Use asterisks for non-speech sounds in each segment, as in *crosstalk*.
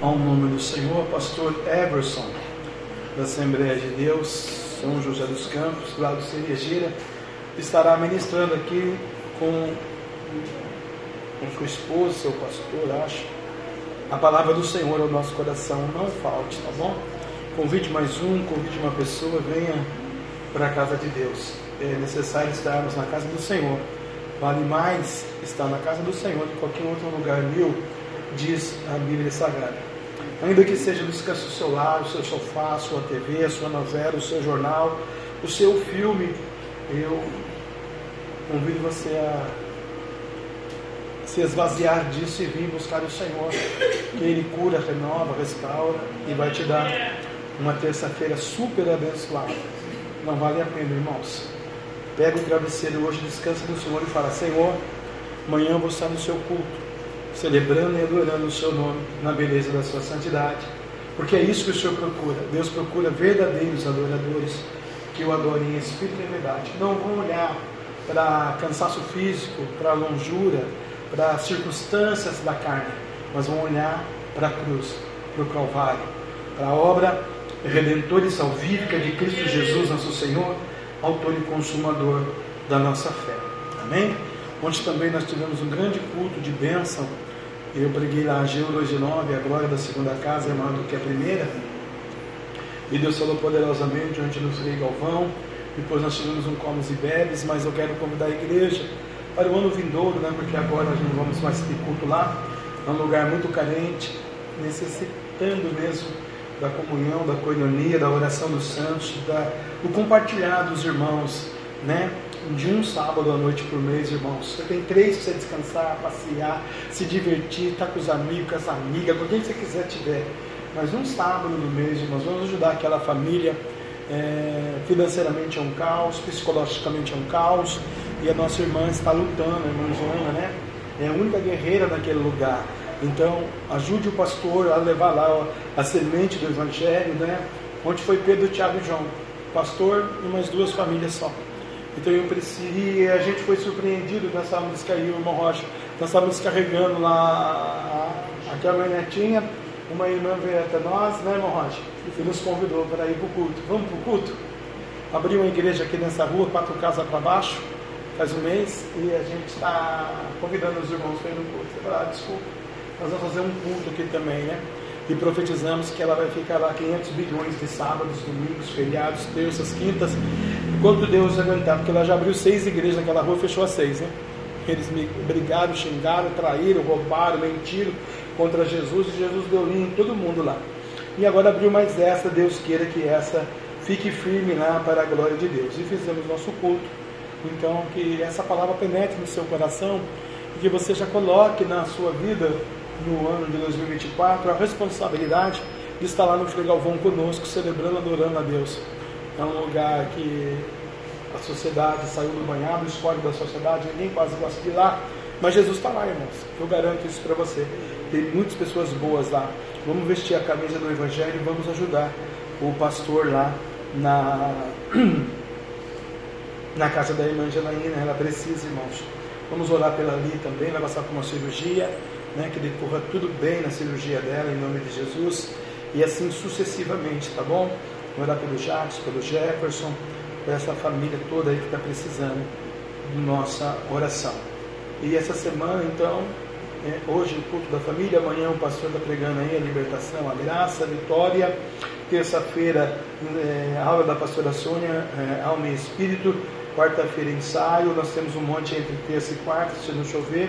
ao nome do Senhor, pastor Everson, da Assembleia de Deus, São José dos Campos, lá do Cerejeira, estará ministrando aqui com, com sua esposa, seu pastor, acho, a palavra do Senhor ao nosso coração. Não falte, tá bom? Convide mais um, convide uma pessoa, venha para a casa de Deus. É necessário estarmos na casa do Senhor. Vale mais estar na casa do Senhor do que qualquer outro lugar mil diz a Bíblia Sagrada. Ainda que seja descanso do seu lar, o seu sofá, a sua TV, a sua novela, o seu jornal, o seu filme, eu convido você a se esvaziar disso e vir buscar o Senhor, que Ele cura, renova, restaura e vai te dar uma terça-feira super abençoada. Não vale a pena, irmãos. Pega o travesseiro hoje, descansa no Senhor e fala: Senhor, amanhã eu vou estar no seu culto celebrando e adorando o seu nome na beleza da sua santidade. Porque é isso que o Senhor procura. Deus procura verdadeiros adoradores que o adorem em espírito e verdade. Não vão olhar para cansaço físico, para longura, para circunstâncias da carne, mas vão olhar para a cruz, para o Calvário, para a obra redentora e salvífica de Cristo Jesus, nosso Senhor, autor e consumador da nossa fé. Amém? Onde também nós tivemos um grande culto de bênção eu preguei lá a Geu 2 de 9, a glória da segunda casa é maior do que a primeira. E Deus falou poderosamente diante do Frei Galvão. Depois nós tivemos um Comes e Bebes, mas eu quero convidar a igreja para o ano vindouro, né? porque agora nós não vamos mais ter culto lá. É um lugar muito carente, necessitando mesmo da comunhão, da coinonia, da oração dos santos, da, do compartilhar dos irmãos, né? De um sábado à noite por mês, irmãos. Você tem três para você descansar, passear, se divertir, estar tá com os amigos, com as amigas, com quem você quiser tiver. Mas um sábado no mês, irmãos, vamos ajudar aquela família. É, financeiramente é um caos, psicologicamente é um caos, e a nossa irmã está lutando, a irmã Joana, né? É a única guerreira naquele lugar. Então, ajude o pastor a levar lá a semente do Evangelho, né? Onde foi Pedro, Tiago e João. Pastor e mais duas famílias só. Então eu preciso, e a gente foi surpreendido, nós estávamos descarregando, o irmão Rocha, nós estávamos descarregando lá a caminhonetinha, uma irmã veio até nós, né, irmão Rocha, e nos convidou para ir para o culto. Vamos para o culto? Abriu uma igreja aqui nessa rua, quatro casas para baixo, faz um mês, e a gente está convidando os irmãos para ir no culto. Falei, ah, desculpa, nós vamos fazer um culto aqui também, né? E profetizamos que ela vai ficar lá 500 bilhões de sábados, domingos, feriados, terças, quintas, enquanto Deus aguentar, porque ela já abriu seis igrejas naquela rua, fechou as seis, né? Eles me brigaram, xingaram, traíram, roubaram, mentiram contra Jesus e Jesus deu linha em todo mundo lá. E agora abriu mais essa, Deus queira que essa fique firme lá para a glória de Deus. E fizemos nosso culto. Então, que essa palavra penetre no seu coração e que você já coloque na sua vida no ano de 2024 a responsabilidade de estar lá no Frei Galvão conosco, celebrando, adorando a Deus. É um lugar que a sociedade saiu do banhado, escolhe da sociedade, ninguém quase gosta de ir lá, mas Jesus está lá, irmãos. Eu garanto isso para você. Tem muitas pessoas boas lá. Vamos vestir a camisa do Evangelho e vamos ajudar o pastor lá na, *clears throat* na casa da irmã Janaína. Ela precisa, irmãos. Vamos orar pela ali também, vai passar por uma cirurgia né, que decorra tudo bem na cirurgia dela, em nome de Jesus, e assim sucessivamente, tá bom? Vou orar pelo Jacques, pelo Jefferson, por essa família toda aí que está precisando de nossa oração. E essa semana, então, é, hoje o culto da família, amanhã o pastor está pregando aí a libertação, a graça, a vitória. Terça-feira, é, aula da pastora Sônia, é, alma e espírito. Quarta-feira, ensaio. Nós temos um monte entre terça e quarta, se não chover.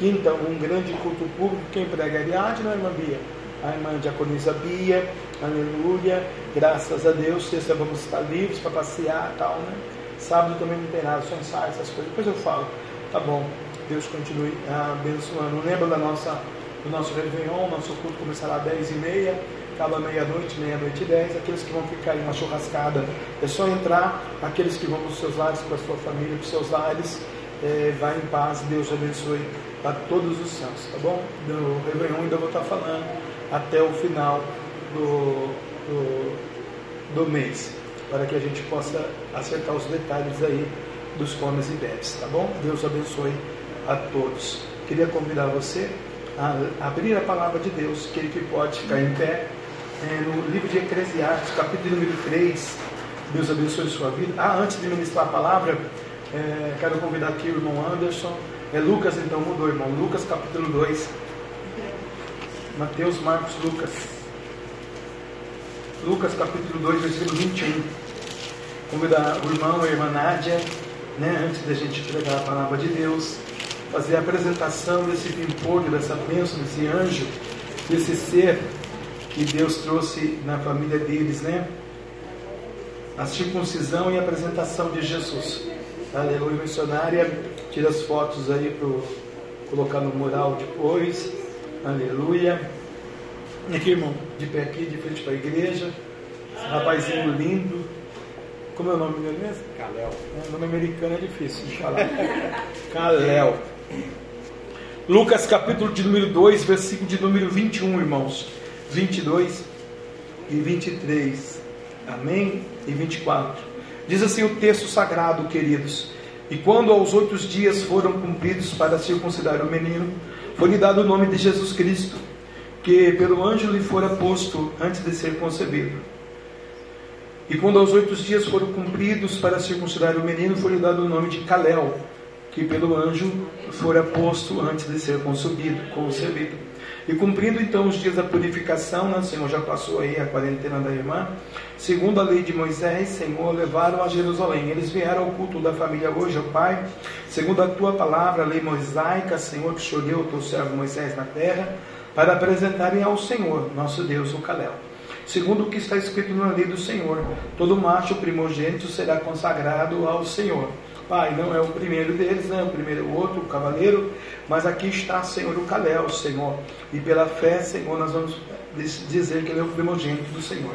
Quinta, um grande culto público. Quem prega é Ariadne, a irmã Bia? A irmã Diaconisa Bia, aleluia. Graças a Deus. Sexta vamos estar livres para passear e tal, né? Sábado também não tem nada, só ensaio, essas coisas. Depois eu falo. Tá bom. Deus continue abençoando. Lembra da nossa, do nosso Réveillon? Nosso culto começará às 10h30 acaba meia-noite, meia-noite e dez. Aqueles que vão ficar em uma churrascada, é só entrar. Aqueles que vão para os seus lares, para a sua família, para os seus lares, é, vai em paz. Deus abençoe para todos os santos, tá bom? Do Réveillon ainda vou estar falando até o final do, do, do mês, para que a gente possa acertar os detalhes aí dos comes e bebes, tá bom? Deus abençoe a todos. Queria convidar você a abrir a palavra de Deus, que ele que pode ficar em pé. É, no livro de Eclesiastes, capítulo número 3, Deus abençoe sua vida. Ah, antes de ministrar a palavra, é, quero convidar aqui o irmão Anderson. É Lucas, então mudou, irmão. Lucas, capítulo 2. Mateus, Marcos, Lucas. Lucas, capítulo 2, versículo 21. Convidar o irmão, a irmã Nádia, né, antes da gente pregar a palavra de Deus fazer a apresentação desse pimpolho, dessa bênção, desse anjo, desse ser que Deus trouxe na família deles, né? A circuncisão e a apresentação de Jesus. Aleluia, missionária. Tira as fotos aí para colocar no mural depois. Aleluia. Aqui, irmão, de pé aqui, de frente para a igreja. Esse rapazinho lindo. Como é o nome dele mesmo? Kalel. É, nome americano é difícil de falar. *laughs* Kalel. Lucas capítulo de número 2, versículo de número 21, irmãos. 22 e 23. Amém? E 24. Diz assim o texto sagrado, queridos. E quando aos oito dias foram cumpridos para circuncidar o menino, foi-lhe dado o nome de Jesus Cristo, que pelo anjo lhe fora posto antes de ser concebido. E quando aos oito dias foram cumpridos para circuncidar o menino, foi-lhe dado o nome de Calel, que pelo anjo fora posto antes de ser concebido. concebido. E cumprindo então os dias da purificação, né, Senhor, já passou aí a quarentena da irmã, segundo a lei de Moisés, Senhor, levaram a Jerusalém. Eles vieram ao culto da família hoje, ó Pai, segundo a tua palavra, a lei mosaica, Senhor, que escolheu o teu servo Moisés na terra, para apresentarem ao Senhor, nosso Deus, o Calel. Segundo o que está escrito na lei do Senhor, todo macho primogênito será consagrado ao Senhor. Pai, não é o primeiro deles, né? o primeiro o outro, o cavaleiro, mas aqui está, Senhor, o Calel, Senhor. E pela fé, Senhor, nós vamos dizer que ele é o primogênito do Senhor.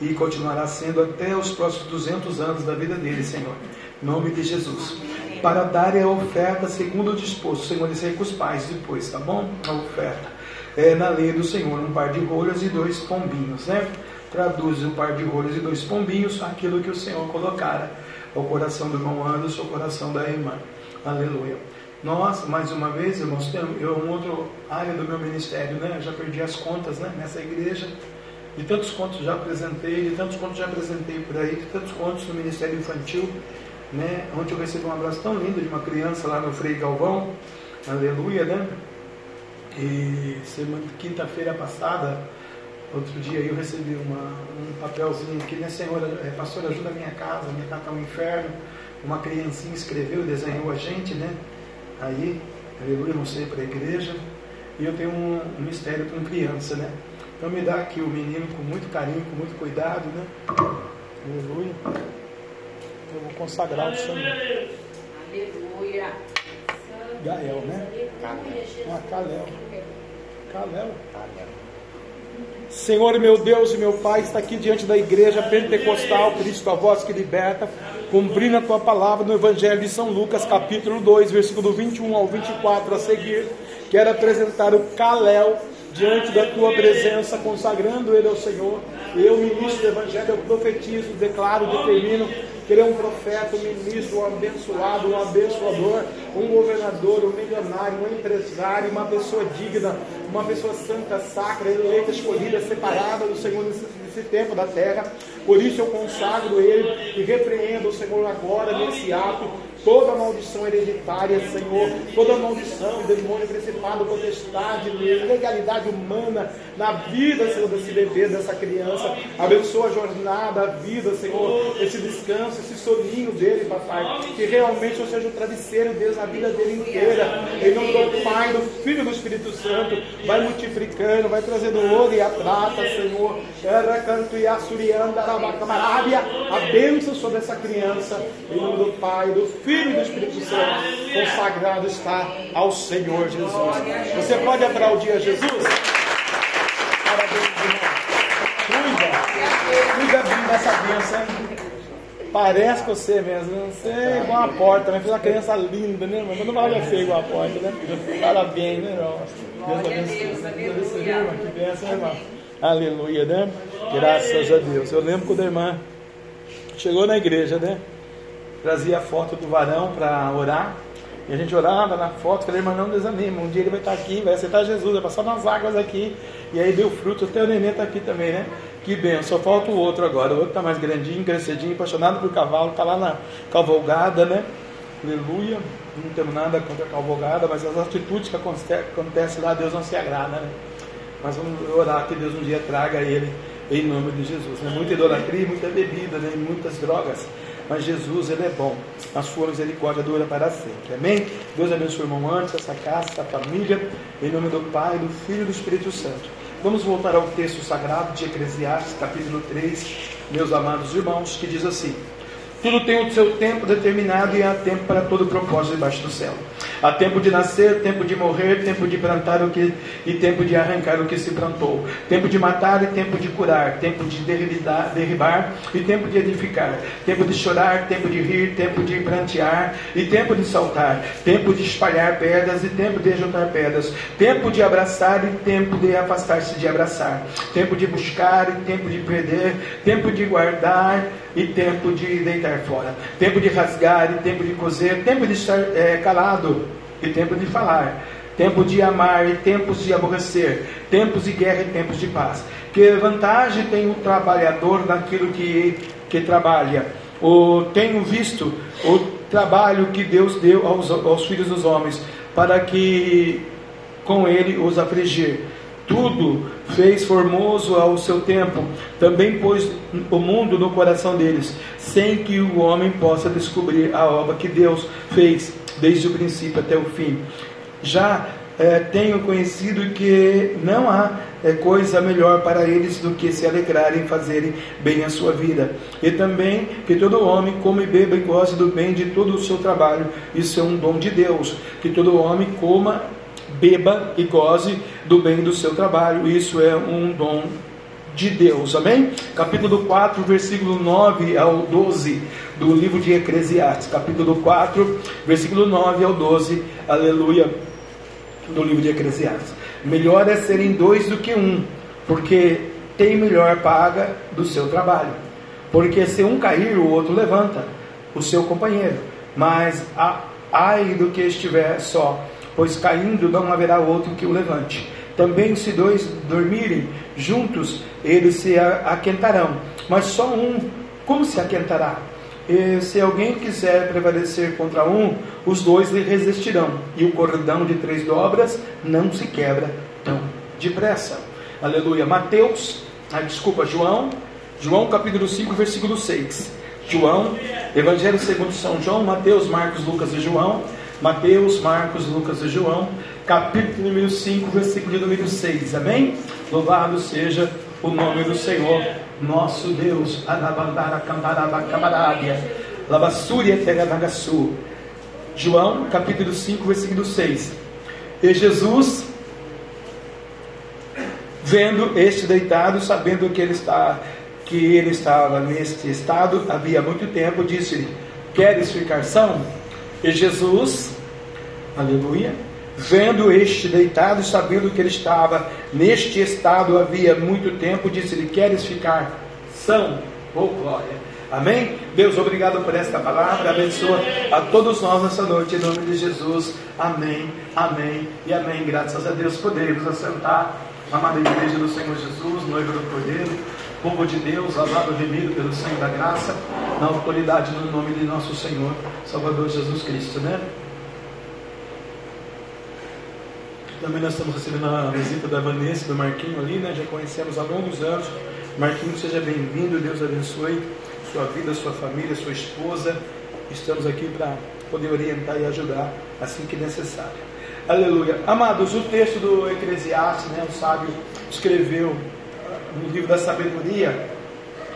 E continuará sendo até os próximos 200 anos da vida dele, Senhor. Em nome de Jesus. Para dar a oferta segundo o disposto. Senhor, isso aí com os pais depois, tá bom? A oferta. É na lei do Senhor, um par de rolhas e dois pombinhos, né? Traduz um par de rolhas e dois pombinhos, aquilo que o Senhor colocara ao coração do irmão Anderson, ao coração da irmã. Aleluia. Nós, mais uma vez, irmãos, temos eu uma outra área do meu ministério, né? Eu já perdi as contas, né? Nessa igreja. De tantos contos já apresentei, de tantos contos já apresentei por aí, de tantos contos no Ministério Infantil, né? Ontem eu recebi um abraço tão lindo de uma criança lá no Frei Galvão. Aleluia, né? E semana quinta-feira passada, Outro dia eu recebi uma, um papelzinho aqui, né, Senhor, é, pastor, ajuda a minha casa, minha casa está um inferno. Uma criancinha escreveu, desenhou a gente, né? Aí, aleluia, mostrei para a igreja. E eu tenho um, um mistério com criança, né? Então me dá aqui o menino com muito carinho, com muito cuidado, né? Aleluia. Eu vou consagrar o Senhor. Aleluia. Gael, né? Ah, Calel. Calel. Kalel. Senhor meu Deus e meu Pai, está aqui diante da igreja pentecostal, Cristo, a voz que liberta, cumprindo a tua palavra no Evangelho de São Lucas, capítulo 2, versículo 21 ao 24 a seguir. Quero apresentar o Calel diante da tua presença, consagrando ele ao Senhor. Eu, ministro do Evangelho, eu profetizo, declaro, determino que ele é um profeta, um ministro, um abençoado, um abençoador, um governador, um milionário, um empresário, uma pessoa digna, uma pessoa santa, sacra, eleita, escolhida, separada do Senhor nesse, tempo da terra. Por isso eu consagro ele e repreendo o Senhor agora nesse ato toda maldição hereditária, Senhor, toda maldição, demônio, principado, potestade, legalidade humana na vida, Senhor, desse bebê, dessa criança. Abençoa a jornada, a vida, Senhor, esse descanso, esse soninho dele, papai. Que realmente eu seja o travesseiro, Deus, na vida dele inteira. Em nome do Pai, do Filho e do Espírito Santo, vai multiplicando, vai trazendo ouro e a prata, Senhor. Era canto e assurianda, arabacamarabia. A bênção sobre essa criança, em nome do Pai, do Filho e do Espírito Santo, consagrado está ao Senhor Jesus. Você pode aplaudir a Jesus? Parabéns, irmão. Cuida, cuida bem dessa bênção? Parece com você mesmo, você é igual a porta, né? Fez uma criança linda, né, Mas não vai feio igual a porta, né? Parabéns, né, irmão? Deus abençoe. Deus abençoe, irmão. Que bênção, irmão. Aleluia, né? Graças a Deus. Eu lembro quando a irmã chegou na igreja, né? Trazia a foto do varão para orar. E a gente orava na foto, falei, mas não desanima, um dia ele vai estar aqui, vai aceitar Jesus, vai passar nas águas aqui. E aí deu fruto, até o neném está aqui também, né? Que bem, só falta o outro agora. O outro está mais grandinho, crescidinho, apaixonado por cavalo, está lá na cavalgada, né? Aleluia. Não temos nada contra a cavalgada, mas as atitudes que acontecem lá, Deus não se agrada, né? Mas vamos orar que Deus um dia traga ele em nome de Jesus. Né? Muita idolatria, muita bebida, né? muitas drogas. Mas Jesus, Ele é bom. A sua misericórdia dura para sempre. Amém? Deus abençoe o irmão antes, essa casa, essa família. Em nome do Pai, do Filho e do Espírito Santo. Vamos voltar ao texto sagrado de Eclesiastes, capítulo 3, meus amados irmãos, que diz assim. Tudo tem o seu tempo determinado e há tempo para todo propósito debaixo do céu. Há tempo de nascer, tempo de morrer, tempo de plantar o que e tempo de arrancar o que se plantou. Tempo de matar e tempo de curar. Tempo de derribar, derribar e tempo de edificar. Tempo de chorar, tempo de rir, tempo de plantear e tempo de saltar. Tempo de espalhar pedras e tempo de juntar pedras. Tempo de abraçar e tempo de afastar-se de abraçar. Tempo de buscar e tempo de perder. Tempo de guardar e tempo de deitar fora, tempo de rasgar e tempo de coser, tempo de estar é, calado e tempo de falar, tempo de amar e tempos de aborrecer, tempos de guerra e tempos de paz. Que vantagem tem o trabalhador naquilo que, que trabalha? Ou tenho visto o trabalho que Deus deu aos, aos filhos dos homens para que com ele os afligir tudo fez formoso ao seu tempo, também pôs o mundo no coração deles, sem que o homem possa descobrir a obra que Deus fez desde o princípio até o fim. Já é, tenho conhecido que não há é, coisa melhor para eles do que se alegrarem em fazerem bem a sua vida. E também que todo homem come, beba e goze do bem de todo o seu trabalho. Isso é um dom de Deus. Que todo homem coma beba e goze do bem do seu trabalho. Isso é um dom de Deus. Amém? Capítulo 4, versículo 9 ao 12 do livro de Eclesiastes. Capítulo 4, versículo 9 ao 12. Aleluia. Do livro de Eclesiastes. Melhor é serem dois do que um, porque tem melhor paga do seu trabalho. Porque se um cair, o outro levanta, o seu companheiro. Mas ai do que estiver só pois caindo não haverá outro que o levante. Também, se dois dormirem juntos, eles se aquentarão, mas só um, como se aquentará? E se alguém quiser prevalecer contra um, os dois lhe resistirão, e o cordão de três dobras não se quebra tão depressa. Aleluia. Mateus, ah, desculpa, João, João capítulo 5, versículo 6. João, Evangelho segundo São João, Mateus, Marcos, Lucas e João Mateus, Marcos, Lucas e João, capítulo número 5, versículo número 6. Amém? Louvado seja o nome do Senhor, nosso Deus. João, capítulo 5, versículo 6. E Jesus, vendo este deitado, sabendo que ele está que ele estava neste estado havia muito tempo, disse-lhe: Queres ficar são? E Jesus, aleluia, vendo este deitado, sabendo que ele estava neste estado havia muito tempo, disse-lhe: Queres ficar são? Oh glória! Amém? Deus, obrigado por esta palavra. Abençoa a todos nós nessa noite, em nome de Jesus. Amém, amém e amém. Graças a Deus, podemos assentar, amada igreja do Senhor Jesus, noivo do Cordeiro povo de Deus, lavado, remido pelo sangue da graça, na autoridade do nome de nosso Senhor, Salvador Jesus Cristo, né? Também nós estamos recebendo a visita da Vanessa do Marquinho ali, né? Já conhecemos há longos anos. Marquinho, seja bem-vindo, Deus abençoe sua vida, sua família, sua esposa. Estamos aqui para poder orientar e ajudar assim que necessário. Aleluia. Amados, o texto do Eclesiastes, né, o sábio escreveu no livro da sabedoria,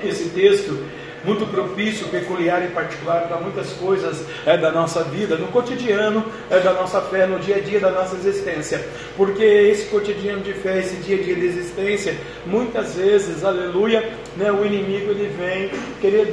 esse texto muito propício, peculiar e particular para muitas coisas é, da nossa vida, no cotidiano é, da nossa fé, no dia a dia da nossa existência. Porque esse cotidiano de fé, esse dia a dia de existência, muitas vezes, aleluia, né, o inimigo ele vem querer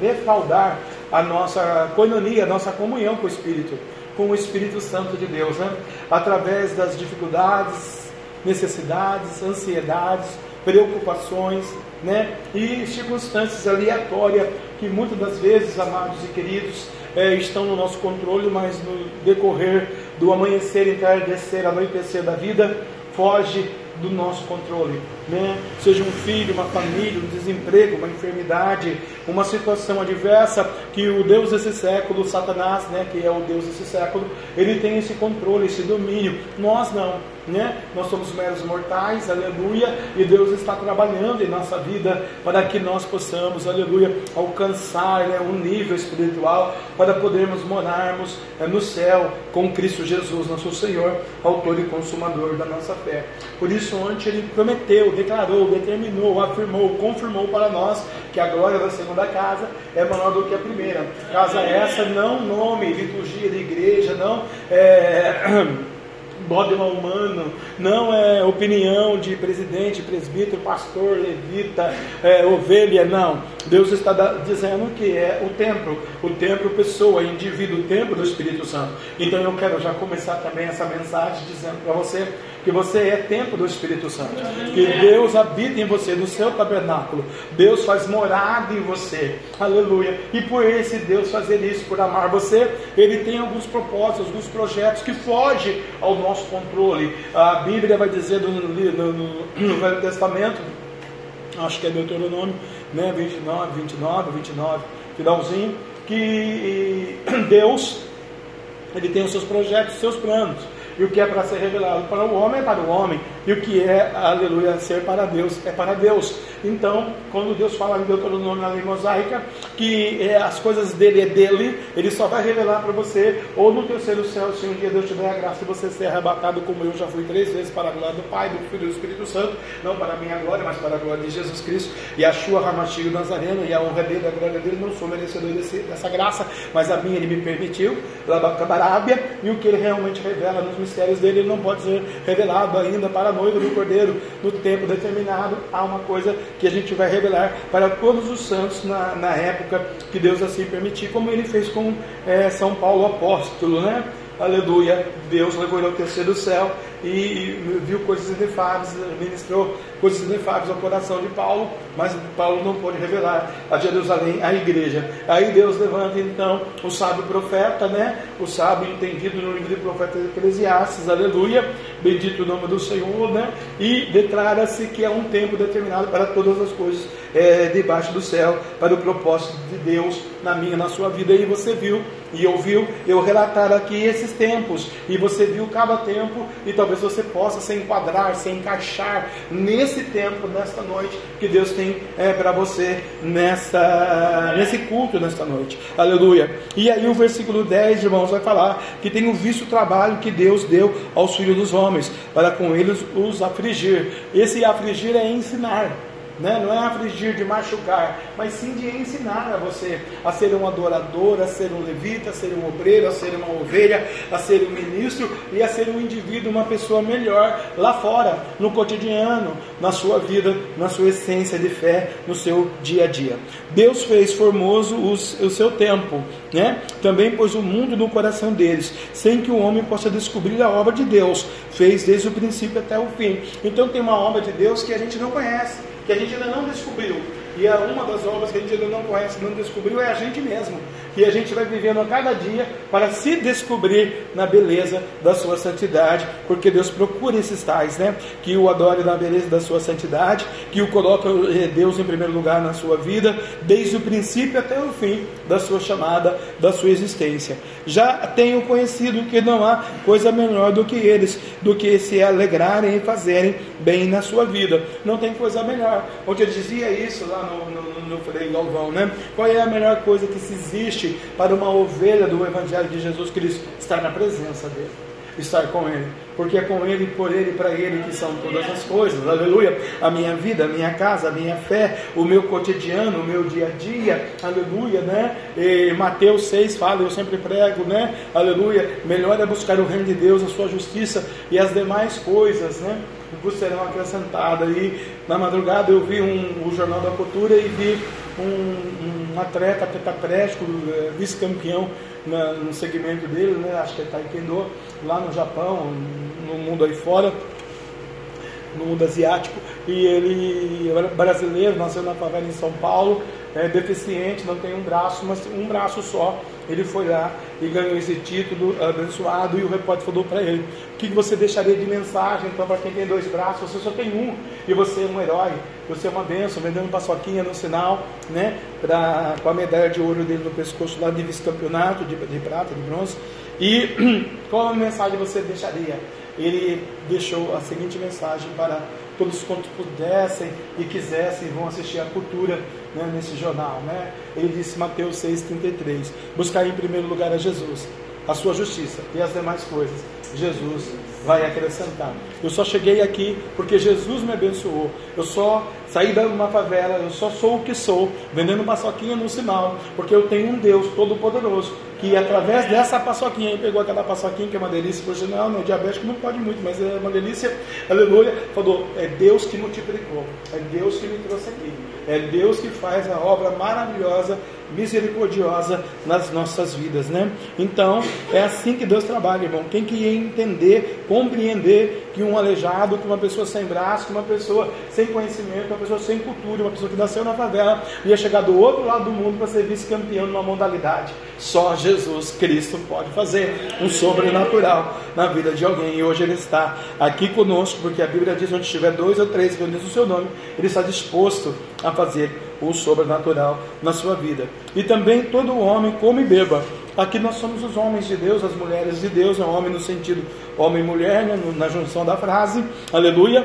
defraudar a nossa coinonia, a nossa comunhão com o Espírito, com o Espírito Santo de Deus, né? através das dificuldades, necessidades, ansiedades, preocupações, né? E circunstâncias aleatórias que muitas das vezes, amados e queridos, é, estão no nosso controle, mas no decorrer do amanhecer, entardecer, anoitecer da vida, foge do nosso controle. Né? Seja um filho, uma família, um desemprego, uma enfermidade, uma situação adversa, que o Deus desse século, Satanás, né, que é o Deus desse século, ele tem esse controle, esse domínio. Nós não né? Nós somos meros mortais, aleluia, e Deus está trabalhando em nossa vida para que nós possamos, aleluia, alcançar né, um nível espiritual para podermos morarmos é, no céu com Cristo Jesus, nosso Senhor, autor e consumador da nossa fé. Por isso, ontem ele prometeu, declarou, determinou, afirmou, confirmou para nós que a glória da segunda casa é maior do que a primeira. Casa essa, não nome, liturgia de igreja, não é *clears throat* dogma humano, não é opinião de presidente, presbítero, pastor, levita, é, ovelha, não. Deus está dizendo que é o templo, o templo, pessoa, indivíduo, o templo do Espírito Santo. Então eu quero já começar também essa mensagem dizendo para você que você é templo do Espírito Santo, que Deus habita em você, no seu tabernáculo, Deus faz morada em você, aleluia. E por esse Deus fazer isso, por amar você, Ele tem alguns propósitos, alguns projetos que fogem ao nosso controle. A Bíblia vai dizer no, no, no Velho Testamento, acho que é Deuteronômio, né, 29, 29, 29, finalzinho, que *clears throat* Deus ele tem os seus projetos, os seus planos. E o que é para ser revelado para o homem é para o homem. E o que é, aleluia, ser para Deus é para Deus. Então, quando Deus fala em Deuteronômio na lei mosaica, que é, as coisas dele é dele, ele só vai revelar para você, ou no terceiro céu, se um dia Deus te der a graça de você ser arrebatado, como eu já fui três vezes, para a glória do Pai, do Filho e do Espírito Santo, não para a minha glória, mas para a glória de Jesus Cristo, e a sua Ramachio Nazareno, e a honra dele, a glória dele, não sou merecedor desse, dessa graça, mas a minha ele me permitiu, Labacabarábia, e o que ele realmente revela nos mistérios dele, ele não pode ser revelado ainda para noiva do cordeiro no tempo determinado. Há uma coisa que a gente vai revelar para todos os santos na, na época que Deus assim permitir, como ele fez com é, São Paulo apóstolo, né? Aleluia, Deus levou ele ao terceiro céu e viu coisas inefáveis, ministrou coisas inefáveis ao coração de Paulo, mas Paulo não pôde revelar a Jerusalém, a igreja. Aí Deus levanta então o sábio profeta, né? O sábio entendido no livro de profeta Eclesiastes, aleluia, bendito o nome do Senhor, né? E declara-se que é um tempo determinado para todas as coisas é, debaixo do céu, para o propósito de Deus na minha, na sua vida. E você viu e ouviu eu relatar aqui esses tempos, e você viu cada tempo, e talvez você possa se enquadrar, se encaixar nesse tempo, nesta noite, que Deus tem é, para você nessa, nesse culto, nesta noite. Aleluia. E aí o versículo 10, irmãos, vai falar que tenho visto o trabalho que Deus deu aos filhos dos homens, para com eles os afligir. Esse afligir é ensinar. Né? Não é afligir de machucar, mas sim de ensinar a você a ser um adorador, a ser um levita, a ser um obreiro, a ser uma ovelha, a ser um ministro e a ser um indivíduo, uma pessoa melhor lá fora, no cotidiano, na sua vida, na sua essência de fé, no seu dia a dia. Deus fez formoso os, o seu tempo, né? também pôs o mundo no coração deles, sem que o homem possa descobrir a obra de Deus, fez desde o princípio até o fim. Então tem uma obra de Deus que a gente não conhece que a gente ainda não descobriu. E é uma das obras que a gente ainda não conhece, não descobriu, é a gente mesmo. E a gente vai vivendo a cada dia para se descobrir na beleza da sua santidade, porque Deus procura esses tais, né? Que o adore na beleza da sua santidade, que o coloca eh, Deus em primeiro lugar na sua vida, desde o princípio até o fim da sua chamada, da sua existência. Já tenho conhecido que não há coisa melhor do que eles, do que se alegrarem e fazerem bem na sua vida. Não tem coisa melhor. Onde ele dizia isso lá no, no, no Frei Galvão, né? Qual é a melhor coisa que se existe para uma ovelha do Evangelho de Jesus Cristo? Estar na presença dele estar com Ele, porque é com Ele, por Ele e para Ele que são todas as coisas, aleluia. A minha vida, a minha casa, a minha fé, o meu cotidiano, o meu dia a dia, aleluia, né? E Mateus 6 fala, eu sempre prego, né? Aleluia. Melhor é buscar o reino de Deus, a sua justiça e as demais coisas, né? serão acrescentadas. E na madrugada eu vi um, o Jornal da Cultura e vi um, um atleta tetraplégico, é, vice-campeão no segmento dele, né? acho que é Taekwondo, lá no Japão, no mundo aí fora, no mundo asiático, e ele é brasileiro, nasceu na favela em São Paulo, é deficiente, não tem um braço, mas um braço só, ele foi lá e ganhou esse título abençoado. E o repórter falou para ele: O que você deixaria de mensagem? Então, para quem tem dois braços, você só tem um. E você é um herói, você é uma bênção, vendendo paçoquinha no sinal, né? Pra, com a medalha de ouro dele no pescoço lá de vice-campeonato, de, de prata, de bronze. E *clears throat* qual mensagem você deixaria? Ele deixou a seguinte mensagem para todos quantos pudessem e quisessem vão assistir a cultura né, nesse jornal. Né? Ele disse Mateus 6,33: Buscar em primeiro lugar a Jesus, a sua justiça e as demais coisas. Jesus vai acrescentar. Eu só cheguei aqui porque Jesus me abençoou. Eu só saí de uma favela, eu só sou o que sou, vendendo paçoquinha no sinal, porque eu tenho um Deus todo-poderoso que através dessa paçoquinha, ele pegou aquela paçoquinha que é uma delícia, por sinal, não, diabético não pode muito, mas é uma delícia, aleluia, falou, é Deus que multiplicou, é Deus que me trouxe aqui, é Deus que faz a obra maravilhosa, misericordiosa nas nossas vidas, né? Então, é assim que Deus trabalha, irmão. Quem que entender, compreender que um aleijado, que uma pessoa sem braço, que uma pessoa sem conhecimento, uma pessoa sem cultura, uma pessoa que nasceu na favela, ia chegar do outro lado do mundo para ser vice-campeão numa modalidade. Só Jesus Cristo pode fazer um sobrenatural na vida de alguém. E hoje Ele está aqui conosco, porque a Bíblia diz: onde tiver dois ou três reunidos no seu nome, Ele está disposto a fazer o sobrenatural na sua vida. E também todo homem come e beba. Aqui nós somos os homens de Deus, as mulheres de Deus, é homem no sentido homem e mulher, né, na junção da frase, aleluia.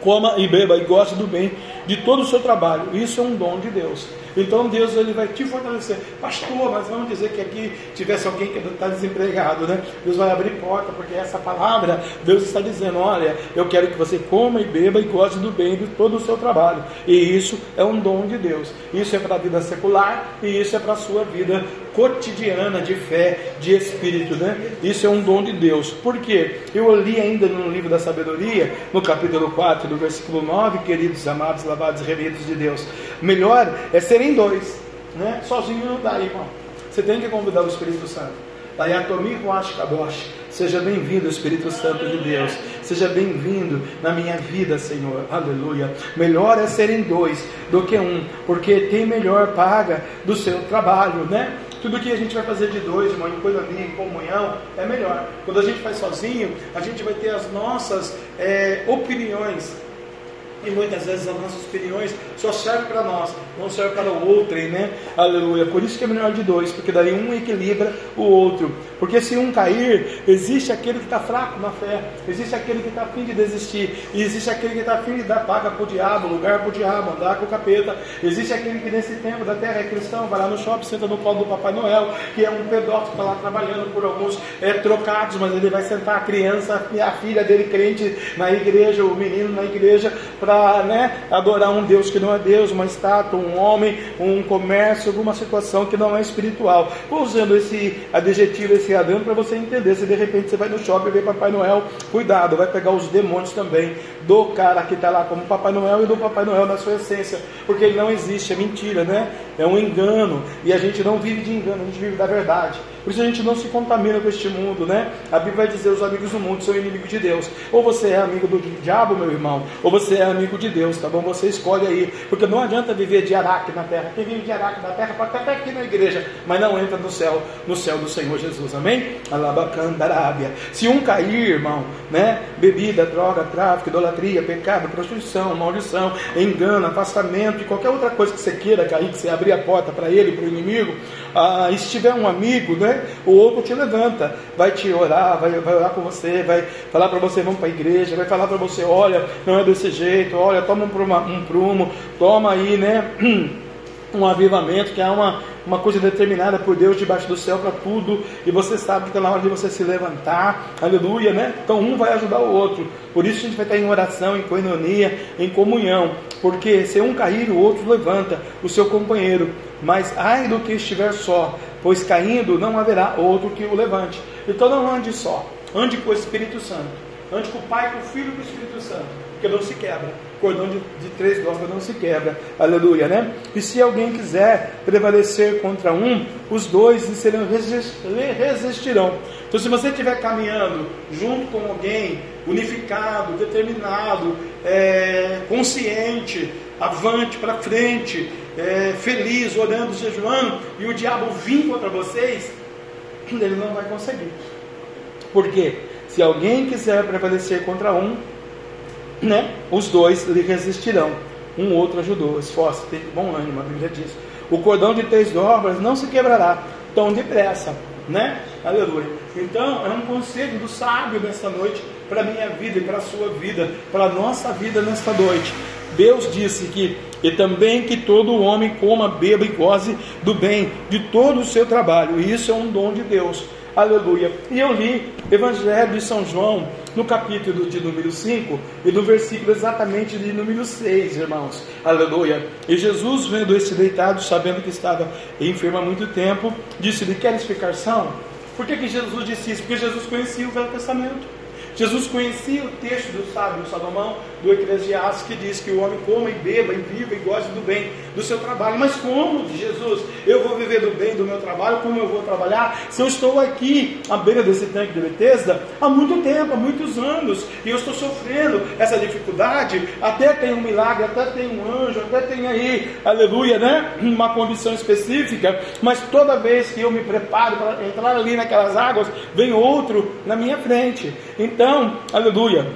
Coma e beba e goste do bem de todo o seu trabalho. Isso é um dom de Deus. Então Deus ele vai te fortalecer. Pastor, mas vamos dizer que aqui tivesse alguém que está desempregado, né? Deus vai abrir porta, porque essa palavra, Deus está dizendo: olha, eu quero que você coma e beba e goste do bem de todo o seu trabalho. E isso é um dom de Deus. Isso é para a vida secular e isso é para a sua vida cotidiana de fé, de espírito, né? Isso é um dom de Deus. Por quê? Eu li ainda no livro da sabedoria, no capítulo 4, do versículo 9, queridos amados, lavados remidos de Deus. Melhor é serem dois, né? Sozinho não dá, irmão. Você tem que convidar o Espírito Santo. Dayatomi Huash Kadosh. Seja bem-vindo, Espírito Santo de Deus. Seja bem-vindo na minha vida, Senhor. Aleluia. Melhor é serem dois do que um, porque tem melhor paga do seu trabalho, né? Tudo que a gente vai fazer de dois, irmão, em coinonia, em comunhão, é melhor. Quando a gente faz sozinho, a gente vai ter as nossas é, opiniões e muitas vezes as nossas opiniões só servem para nós, não servem para o outro, né? Aleluia. Por isso que é melhor de dois, porque daí um equilibra o outro. Porque se um cair, existe aquele que está fraco na fé, existe aquele que está afim de desistir, e existe aquele que está afim de dar paga para o diabo, lugar para o diabo, andar com o capeta. Existe aquele que nesse tempo da terra é cristão, vai lá no shopping, senta no colo do Papai Noel, que é um pedófilo, está lá trabalhando por alguns é, trocados, mas ele vai sentar a criança, a filha dele crente na igreja, o menino na igreja, para para né, adorar um Deus que não é Deus, uma estátua, um homem, um comércio, alguma situação que não é espiritual. Vou usando esse adjetivo, esse adendo para você entender. Se de repente você vai no shopping e vê Papai Noel, cuidado, vai pegar os demônios também do cara que está lá como Papai Noel e do Papai Noel na sua essência, porque ele não existe, é mentira, né? É um engano e a gente não vive de engano, a gente vive da verdade. Por isso a gente não se contamina com este mundo, né? A Bíblia vai dizer: os amigos do mundo são inimigos de Deus. Ou você é amigo do diabo, meu irmão, ou você é amigo de Deus, tá bom? Você escolhe aí. Porque não adianta viver de araque na terra. Quem vive de araque na terra pode até aqui na igreja, mas não entra no céu, no céu do Senhor Jesus, amém? Alabacandarábia. Se um cair, irmão, né? Bebida, droga, tráfico, idolatria, pecado, prostituição, maldição, engano, afastamento e qualquer outra coisa que você queira cair, que você abrir a porta para ele, para o inimigo, ah, se tiver um amigo, né? O outro te levanta, vai te orar, vai, vai orar com você, vai falar para você, vamos para a igreja, vai falar para você, olha, não é desse jeito, olha, toma um prumo, um prumo toma aí, né? *clears throat* Um avivamento, que é uma, uma coisa determinada por Deus debaixo do céu para tudo, e você sabe que está na hora de você se levantar, aleluia, né? Então um vai ajudar o outro, por isso a gente vai estar em oração, em coinonia, em comunhão, porque se um cair, o outro levanta o seu companheiro, mas ai do que estiver só, pois caindo não haverá outro que o levante. Então não ande só, ande com o Espírito Santo, ande com o Pai, com o Filho e com o Espírito Santo. porque não se quebra. Cordão de, de três dobras não se quebra. Aleluia, né? E se alguém quiser prevalecer contra um, os dois serão, resistirão. Então, se você estiver caminhando junto com alguém, unificado, determinado, é, consciente, avante, para frente, é, feliz, orando, jejuando, e o diabo vir contra vocês, ele não vai conseguir. Por quê? Se alguém quiser prevalecer contra um, né, os dois lhe resistirão. Um outro ajudou, esforço, tem bom ânimo, a Bíblia diz. O cordão de três dobras não se quebrará tão depressa, né? Aleluia. Então, é um conselho do sábio nesta noite para a minha vida e para a sua vida, para a nossa vida nesta noite. Deus disse que e também que todo homem coma, beba e goze do bem de todo o seu trabalho. E isso é um dom de Deus. Aleluia. E eu li Evangelho de São João, no capítulo de número 5 e no versículo exatamente de número 6, irmãos. Aleluia. E Jesus, vendo este deitado, sabendo que estava enfermo há muito tempo, disse-lhe: Queres ficar são? Por que, que Jesus disse isso? Porque Jesus conhecia o Velho Testamento. Jesus conhecia o texto do sábio Salomão, do Eclesiastes, que diz que o homem coma e beba e viva e goste do bem do seu trabalho. Mas como, Jesus, eu vou viver do bem do meu trabalho? Como eu vou trabalhar? Se eu estou aqui à beira desse tanque de Bethesda há muito tempo, há muitos anos, e eu estou sofrendo essa dificuldade, até tem um milagre, até tem um anjo, até tem aí, aleluia, né? Uma condição específica, mas toda vez que eu me preparo para entrar ali naquelas águas, vem outro na minha frente. Então, aleluia,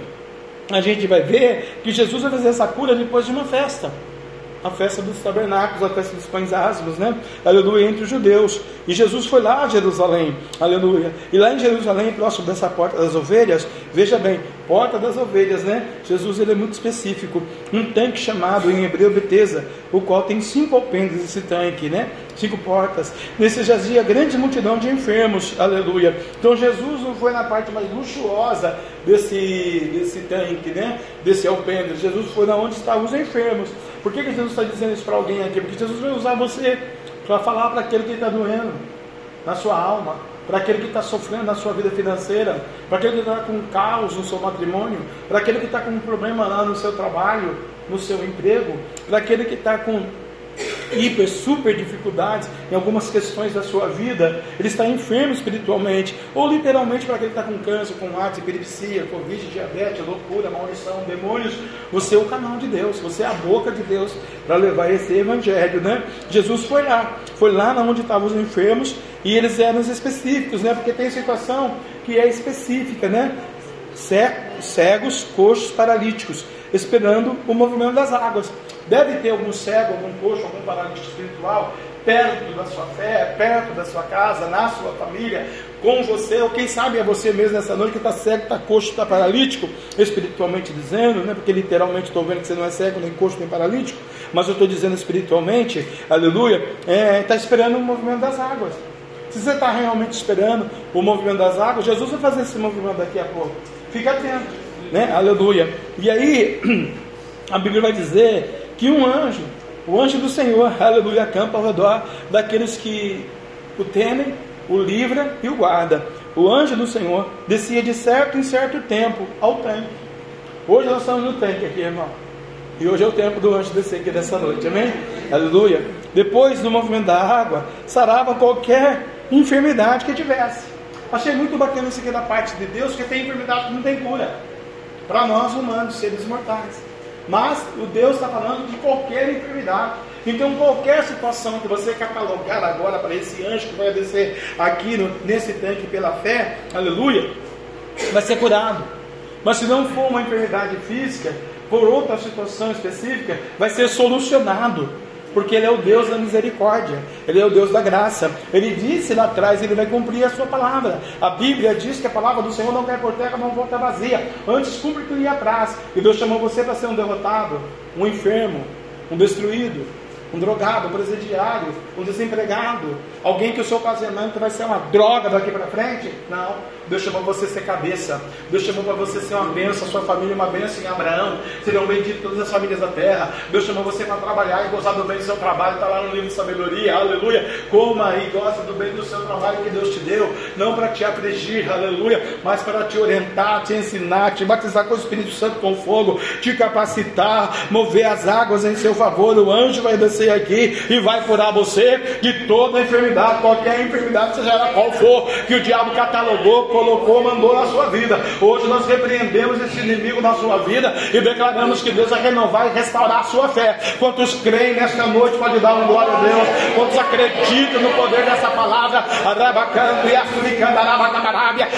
a gente vai ver que Jesus vai fazer essa cura depois de uma festa a festa dos tabernáculos, a festa dos pães asmos, né? Aleluia, entre os judeus. E Jesus foi lá a Jerusalém, aleluia. E lá em Jerusalém, próximo dessa porta das ovelhas, veja bem, porta das ovelhas, né? Jesus ele é muito específico. Um tanque chamado em hebreu Betesda, o qual tem cinco alpendes esse tanque, né? Cinco portas. Nesse jazia grande multidão de enfermos, aleluia. Então Jesus não foi na parte mais luxuosa desse, desse tanque, né? Desse alpendre. Jesus foi na onde estavam os enfermos. Por que, que Jesus está dizendo isso para alguém aqui? Porque Jesus vai usar você para falar para aquele que está doendo na sua alma, para aquele que está sofrendo na sua vida financeira, para aquele que está com caos no seu matrimônio, para aquele que está com um problema lá no seu trabalho, no seu emprego, para aquele que está com hiper, super dificuldades em algumas questões da sua vida, ele está enfermo espiritualmente, ou literalmente para aquele que está com câncer, com AIDS, epilepsia, covid, diabetes, loucura, maldição, demônios, você é o canal de Deus, você é a boca de Deus para levar esse evangelho, né? Jesus foi lá, foi lá onde estavam os enfermos e eles eram específicos, né? Porque tem situação que é específica, né? Cegos, coxos, paralíticos, esperando o movimento das águas. Deve ter algum cego, algum coxo, algum paralítico espiritual perto da sua fé, perto da sua casa, na sua família, com você, ou quem sabe é você mesmo nessa noite que está cego, está coxo, está paralítico, espiritualmente dizendo, né? porque literalmente estou vendo que você não é cego, nem coxo, nem paralítico, mas eu estou dizendo espiritualmente, aleluia, está é, tá esperando o movimento das águas. Se você está realmente esperando o movimento das águas, Jesus vai fazer esse movimento daqui a pouco. Fica atento, né? Aleluia. E aí, *clears throat* a Bíblia vai dizer que um anjo, o anjo do Senhor, aleluia, acampa ao redor daqueles que o temem, o livra e o guarda. O anjo do Senhor descia de certo em certo tempo ao tanque. Hoje nós estamos no tanque aqui, irmão. E hoje é o tempo do anjo descer aqui nessa noite, amém? Aleluia. Depois do movimento da água, sarava qualquer enfermidade que tivesse. Achei muito bacana isso aqui da parte de Deus, porque tem enfermidade que não tem cura. Para nós humanos, seres mortais. Mas o Deus está falando de qualquer enfermidade. Então, qualquer situação que você catalogar agora para esse anjo que vai descer aqui no, nesse tanque pela fé, aleluia, vai ser curado. Mas se não for uma enfermidade física, por outra situação específica, vai ser solucionado porque Ele é o Deus da misericórdia, Ele é o Deus da graça. Ele disse lá atrás, Ele vai cumprir a sua palavra. A Bíblia diz que a palavra do Senhor não quer por terra, não volta vazia. Antes cumpre que lhe apraz. E Deus chamou você para ser um derrotado, um enfermo, um destruído, um drogado, um presidiário, um desempregado, alguém que o seu casamento vai ser uma droga daqui para frente. Não. Deus chamou você ser cabeça. Deus chamou para você ser uma bênção, sua família uma bênção em Abraão. Serão benditas todas as famílias da terra. Deus chamou você para trabalhar e gozar do bem do seu trabalho. Está lá no livro de sabedoria. Aleluia. Coma e gosta do bem do seu trabalho que Deus te deu. Não para te afligir, aleluia, mas para te orientar, te ensinar, te batizar com o Espírito Santo com fogo, te capacitar, mover as águas em seu favor. O anjo vai descer aqui e vai curar você de toda enfermidade, qualquer enfermidade, seja ela qual for, que o diabo catalogou colocou, mandou na sua vida. Hoje nós repreendemos esse inimigo na sua vida e declaramos que Deus vai renovar e restaurar a sua fé. Quantos creem nesta noite, pode dar um glória a Deus. Quantos acreditam no poder dessa palavra,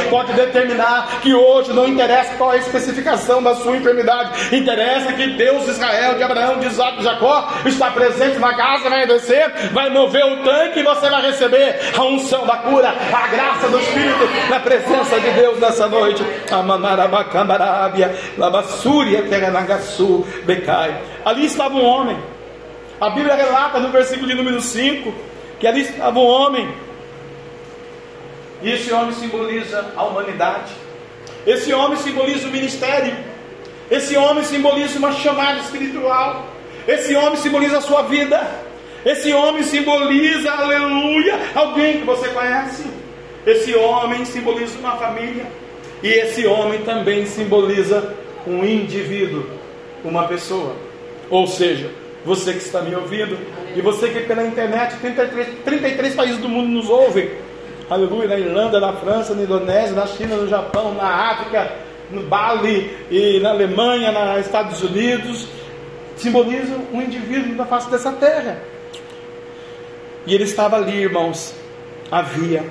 pode determinar que hoje não interessa qual é a especificação da sua enfermidade, interessa que Deus, Israel, de Abraão, de Isaac, de Jacó, está presente na casa, vai descer, vai mover o tanque e você vai receber a unção da cura, a graça do Espírito na presença presença de Deus nessa noite. Ali estava um homem. A Bíblia relata no versículo de número 5 que ali estava um homem. E esse homem simboliza a humanidade. Esse homem simboliza o ministério. Esse homem simboliza uma chamada espiritual. Esse homem simboliza a sua vida. Esse homem simboliza, aleluia, alguém que você conhece. Esse homem simboliza uma família. E esse homem também simboliza um indivíduo, uma pessoa. Ou seja, você que está me ouvindo, e você que pela internet, 33, 33 países do mundo nos ouvem. Aleluia, na Irlanda, na França, na Indonésia, na China, no Japão, na África, no Bali e na Alemanha, nos Estados Unidos, simbolizam um indivíduo na face dessa terra. E ele estava ali, irmãos. Havia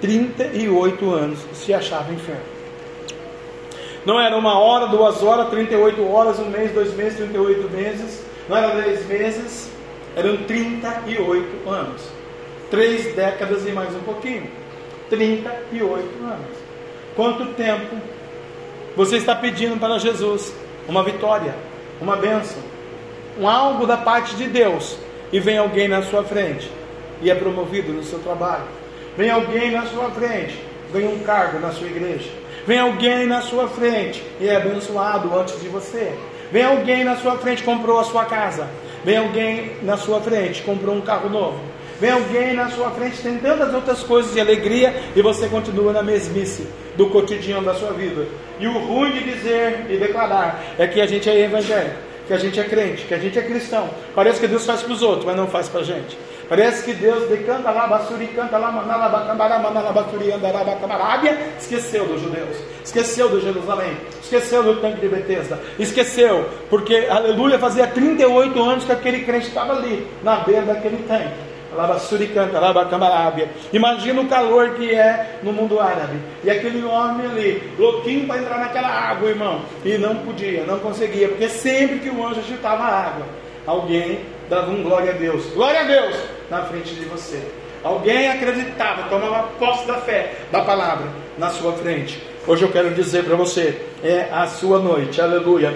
38 anos se achava enfermo. Não era uma hora, duas horas, 38 horas, um mês, dois meses, 38 meses, não era 10 meses, eram 38 anos. Três décadas e mais um pouquinho. 38 anos. Quanto tempo você está pedindo para Jesus? Uma vitória, uma bênção, um algo da parte de Deus, e vem alguém na sua frente e é promovido no seu trabalho Vem alguém na sua frente, vem um cargo na sua igreja. Vem alguém na sua frente e é abençoado antes de você. Vem alguém na sua frente comprou a sua casa. Vem alguém na sua frente comprou um carro novo. Vem alguém na sua frente tem tantas outras coisas de alegria e você continua na mesmice do cotidiano da sua vida. E o ruim de dizer e declarar é que a gente é evangélico, que a gente é crente, que a gente é cristão. Parece que Deus faz para os outros, mas não faz para a gente. Parece que Deus decanta lá, basuri, canta lá, manalabacambará, manalabacuri, andarabacamarábia, esqueceu dos judeus, esqueceu de Jerusalém, esqueceu do tanque de Betesda, esqueceu, porque, aleluia, fazia 38 anos que aquele crente estava ali, na beira daquele tanque. Labassuricanta, Labacamarábia. Imagina o calor que é no mundo árabe. E aquele homem ali, louquinho para entrar naquela água, irmão. E não podia, não conseguia, porque sempre que o anjo agitava a água, alguém dava um glória a Deus. Glória a Deus! na frente de você. Alguém acreditava, tomava posse da fé, da palavra, na sua frente. Hoje eu quero dizer para você: é a sua noite, aleluia.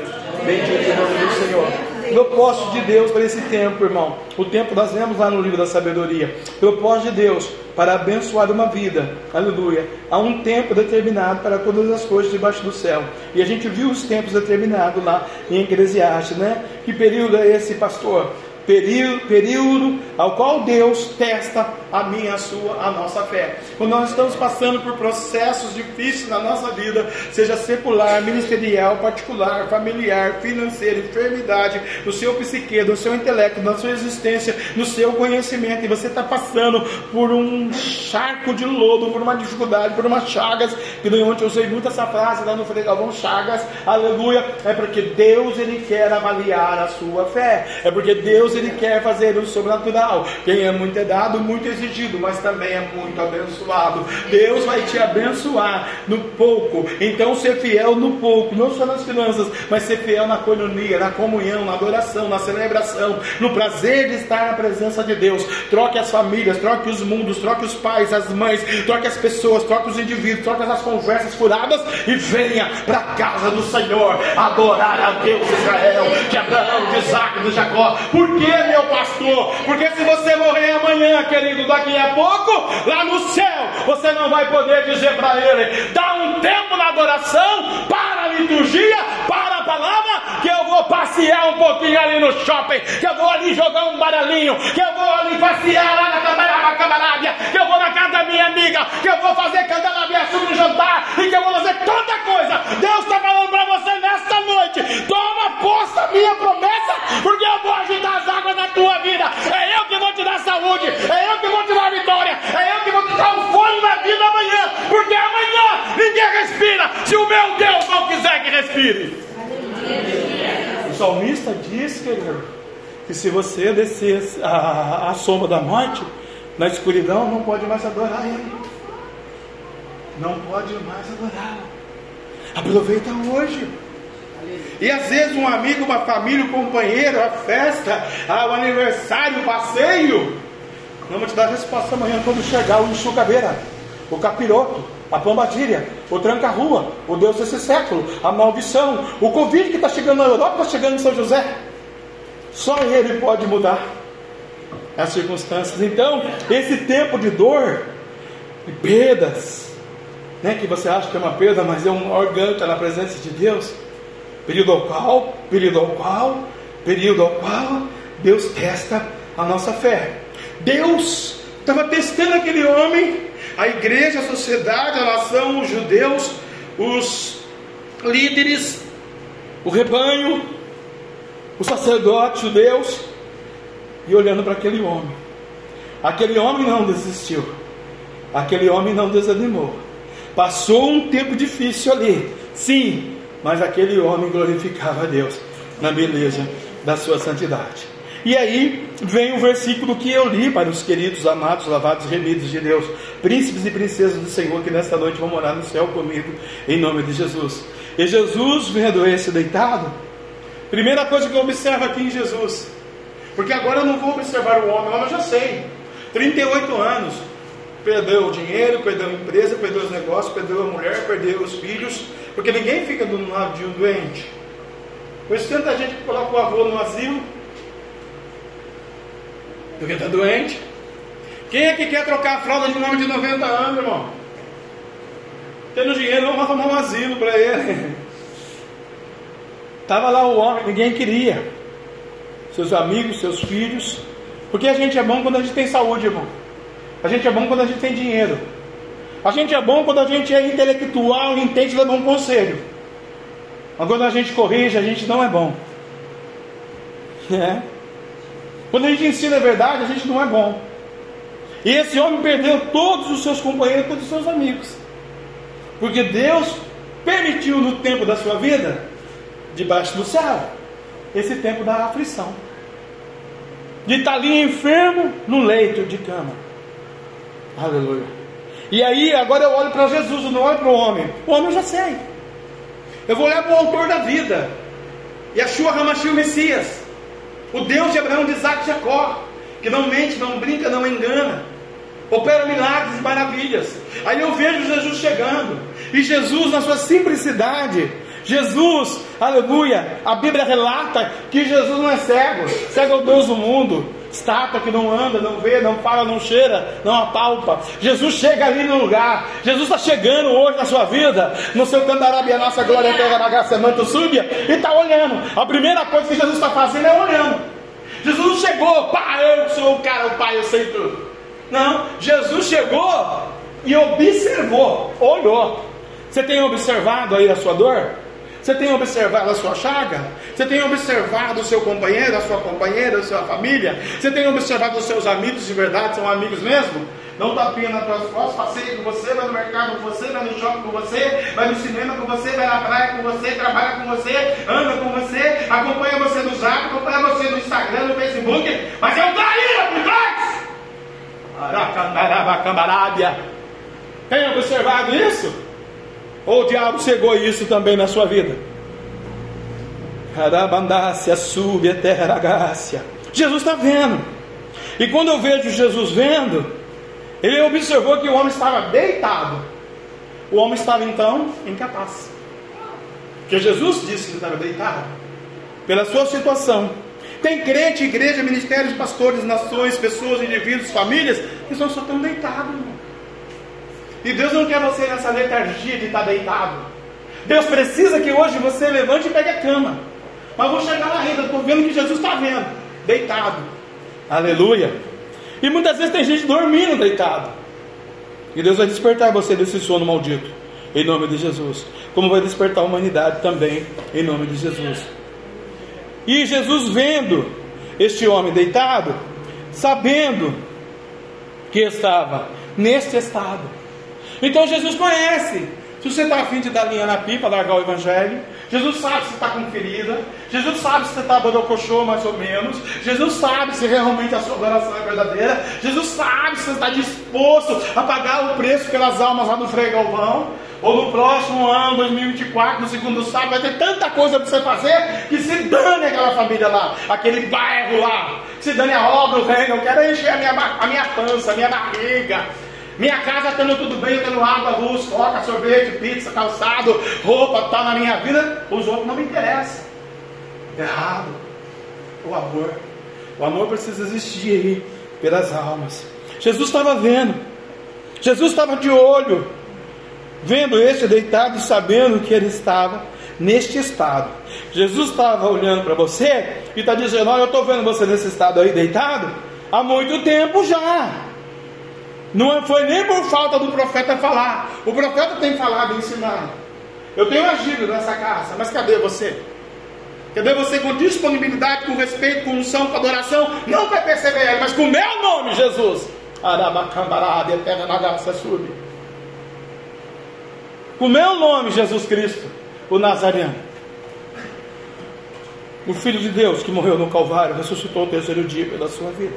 Bendito o nome do Senhor propósito de Deus para esse tempo, irmão. O tempo nós vemos lá no livro da sabedoria. Propósito de Deus para abençoar uma vida. Aleluia. Há um tempo determinado para todas as coisas debaixo do céu. E a gente viu os tempos determinados lá em Eclesiastes, né? Que período é esse, pastor? Período, período ao qual Deus testa a minha, a sua, a nossa fé. Quando nós estamos passando por processos difíceis na nossa vida, seja secular, ministerial, particular, familiar, financeiro, enfermidade, no seu psique, no seu intelecto, na sua existência, no seu conhecimento, e você está passando por um charco de lodo, por uma dificuldade, por umas chagas, que ontem eu usei muito essa frase lá no Frei Galvão, chagas, aleluia, é porque Deus ele quer avaliar a sua fé, é porque Deus Deus ele quer fazer o sobrenatural. Quem é muito é dado, muito é exigido, mas também é muito abençoado. Deus vai te abençoar no pouco. Então ser fiel no pouco, não só nas finanças, mas ser fiel na coinonia, na comunhão, na adoração, na celebração, no prazer de estar na presença de Deus. Troque as famílias, troque os mundos, troque os pais, as mães, troque as pessoas, troque os indivíduos, troque as conversas furadas e venha para a casa do Senhor adorar a Deus Israel, de Abraão, de Isaac, de Jacó. Que, meu pastor? Porque se você morrer amanhã, querido, daqui a pouco, lá no céu, você não vai poder dizer para ele: dá um tempo na adoração, para a liturgia, para a palavra, que eu vou passear um pouquinho ali no shopping, que eu vou ali jogar um baralhinho, que eu vou ali passear lá na Camarada Camarábia, que eu vou na casa da minha amiga, que eu vou fazer candelabia sobre jantar e que eu vou fazer tanta coisa. Deus está falando para você nesta noite: toma posse da minha promessa, porque eu vou agitar as águas na tua vida. É eu que vou te dar saúde, é eu que vou te dar vitória, é eu que vou te dar um fone na vida amanhã, porque amanhã ninguém respira se o meu Deus não quiser que respire. O salmista diz, querido, que se você descer a, a sombra da morte, na escuridão, não pode mais adorar Ele. Não pode mais adorá-lo. Aproveita hoje. E às vezes um amigo, uma família, um companheiro, a festa, o aniversário, o passeio. Não vou te dar resposta amanhã quando chegar o enxucaveira, o capiroto, a pombagira, o tranca-rua, o Deus desse século, a maldição, o Covid que está chegando na Europa, está chegando em São José. Só Ele pode mudar as circunstâncias. Então, esse tempo de dor, de perdas, né, que você acha que é uma perda, mas é um orgânico na presença de Deus, período ao qual, período ao qual, período ao qual Deus testa a nossa fé. Deus estava testando aquele homem, a igreja, a sociedade, a nação, os judeus, os líderes, o rebanho, os sacerdotes judeus, e olhando para aquele homem. Aquele homem não desistiu, aquele homem não desanimou. Passou um tempo difícil ali, sim, mas aquele homem glorificava a Deus na beleza da sua santidade. E aí vem o versículo que eu li para os queridos, amados, lavados, remidos de Deus, príncipes e princesas do Senhor, que nesta noite vão morar no céu comigo, em nome de Jesus. E Jesus, vendo esse deitado, primeira coisa que eu observo aqui em Jesus, porque agora eu não vou observar o homem, homem eu já sei, 38 anos, perdeu o dinheiro, perdeu a empresa, perdeu os negócios, perdeu a mulher, perdeu os filhos, porque ninguém fica do lado de um doente. Pois tanta gente que coloca o avô no asilo, porque está doente. Quem é que quer trocar a fralda de um homem de 90 anos, irmão? Tendo dinheiro, vamos arrumar um asilo para ele. *laughs* Estava lá o homem, ninguém queria. Seus amigos, seus filhos. Porque a gente é bom quando a gente tem saúde, irmão. A gente é bom quando a gente tem dinheiro. A gente é bom quando a gente é intelectual e entende dar bom conselho. Mas quando a gente corrige, a gente não é bom. *laughs* É. Quando a gente ensina a verdade, a gente não é bom. E esse homem perdeu todos os seus companheiros, todos os seus amigos. Porque Deus permitiu no tempo da sua vida, debaixo do céu, esse tempo da aflição. De estar ali enfermo no leito de cama. Aleluia. E aí, agora eu olho para Jesus, eu não olho para o homem. O homem eu já sei. Eu vou olhar para o autor da vida. Yeshua Hamashim Messias. O Deus de Abraão, de Isaac e Jacó. Que não mente, não brinca, não engana. Opera milagres e maravilhas. Aí eu vejo Jesus chegando. E Jesus, na sua simplicidade, Jesus, aleluia, a Bíblia relata que Jesus não é cego, cego é o Deus do mundo, estátua que não anda, não vê, não fala, não cheira, não apalpa. Jesus chega ali no lugar, Jesus está chegando hoje na sua vida, no seu candarabia, nossa glória, terra na graça, manto súbia, e está olhando. A primeira coisa que Jesus está fazendo é olhando. Jesus não chegou, pai, eu sou o cara, o pai, eu sei tudo. Não, Jesus chegou e observou, olhou. Você tem observado aí a sua dor? Você tem observado a sua chaga? Você tem observado o seu companheiro, a sua companheira, a sua família? Você tem observado os seus amigos de verdade? São amigos mesmo? Não tapinha nas tuas costas, passeia com você, vai no mercado com você, vai no shopping com você, vai no cinema com você, vai na praia com você, trabalha com você, anda com você, acompanha você no zap, acompanha você no Instagram, no Facebook, mas é um traíra por trás! Aracandarabacambarábia. Tem observado isso? Ou o diabo chegou isso também na sua vida? Eterragácia. Jesus está vendo. E quando eu vejo Jesus vendo, ele observou que o homem estava deitado. O homem estava então incapaz. Porque Jesus disse que estava deitado. Pela sua situação, Tem crente, igreja, ministérios, pastores, nações, pessoas, indivíduos, famílias que só estão deitados, irmão. E Deus não quer você nessa letargia de estar deitado. Deus precisa que hoje você levante e pegue a cama. Mas vou chegar lá ainda, estou vendo que Jesus está vendo, deitado. Aleluia. E muitas vezes tem gente dormindo deitado. E Deus vai despertar você desse sono maldito, em nome de Jesus. Como vai despertar a humanidade também, em nome de Jesus. E Jesus vendo este homem deitado, sabendo que estava neste estado. Então Jesus conhece se você está afim de dar linha na pipa, largar o evangelho, Jesus sabe se está com ferida, Jesus sabe se você está borocochô mais ou menos, Jesus sabe se realmente a sua adoração é verdadeira, Jesus sabe se você está disposto a pagar o preço pelas almas lá no Frei Galvão, ou no próximo ano, 2024, no segundo sábado, vai ter tanta coisa para você fazer que se dane aquela família lá, aquele bairro lá, se dane a obra, o reino, eu quero encher a minha, a minha pança, a minha barriga. Minha casa tendo tudo bem, eu tendo água, luz, coca, sorvete, pizza, calçado, roupa, tal na minha vida, os outros não me interessam. Errado. O amor. O amor precisa existir aí pelas almas. Jesus estava vendo. Jesus estava de olho, vendo este deitado e sabendo que ele estava neste estado. Jesus estava olhando para você e está dizendo: Olha, eu estou vendo você nesse estado aí deitado há muito tempo já. Não foi nem por falta do profeta falar. O profeta tem falado e ensinado. Eu tenho agido nessa casa, mas cadê você? Cadê você com disponibilidade, com respeito, com unção, com adoração? Não para perceber, mas com o meu nome, Jesus. Com o meu nome, Jesus Cristo, o Nazareno. O Filho de Deus que morreu no Calvário, ressuscitou o terceiro dia pela sua vida.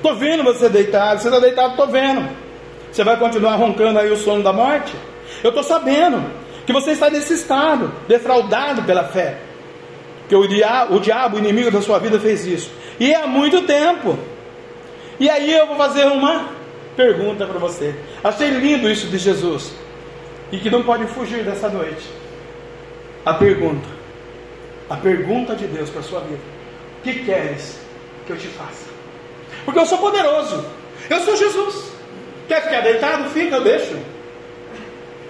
Estou vendo você deitado, você está deitado, estou vendo. Você vai continuar roncando aí o sono da morte? Eu estou sabendo que você está nesse estado, defraudado pela fé. Que o diabo, o diabo, o inimigo da sua vida, fez isso. E é há muito tempo. E aí eu vou fazer uma pergunta para você. Achei lindo isso de Jesus. E que não pode fugir dessa noite. A pergunta. A pergunta de Deus para a sua vida. O que queres que eu te faça? Porque eu sou poderoso. Eu sou Jesus. Quer ficar deitado? Fica, eu deixo.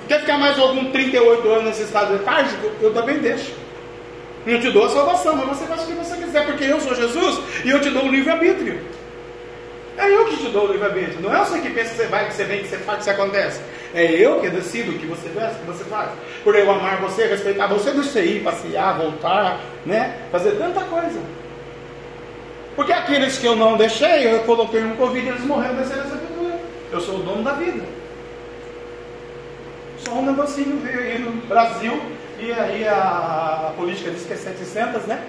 Quer ficar mais algum 38 anos nesse estado letárgico? Eu também deixo. Não te dou a salvação, mas você faz o que você quiser, porque eu sou Jesus e eu te dou o livre-arbítrio. É eu que te dou o livre-arbítrio. Não é você que pensa que você vai, que você vem, que você faz, que você acontece. É eu que decido o que você faz, o que você faz. Por eu amar você, respeitar você, deixa você ir, passear, voltar, né? Fazer tanta coisa. Porque aqueles que eu não deixei, eu coloquei um Covid e eles morreram dessa sepultura. Eu sou o dono da vida. Só um negocinho veio aí no Brasil e aí a, política diz que é 700, né?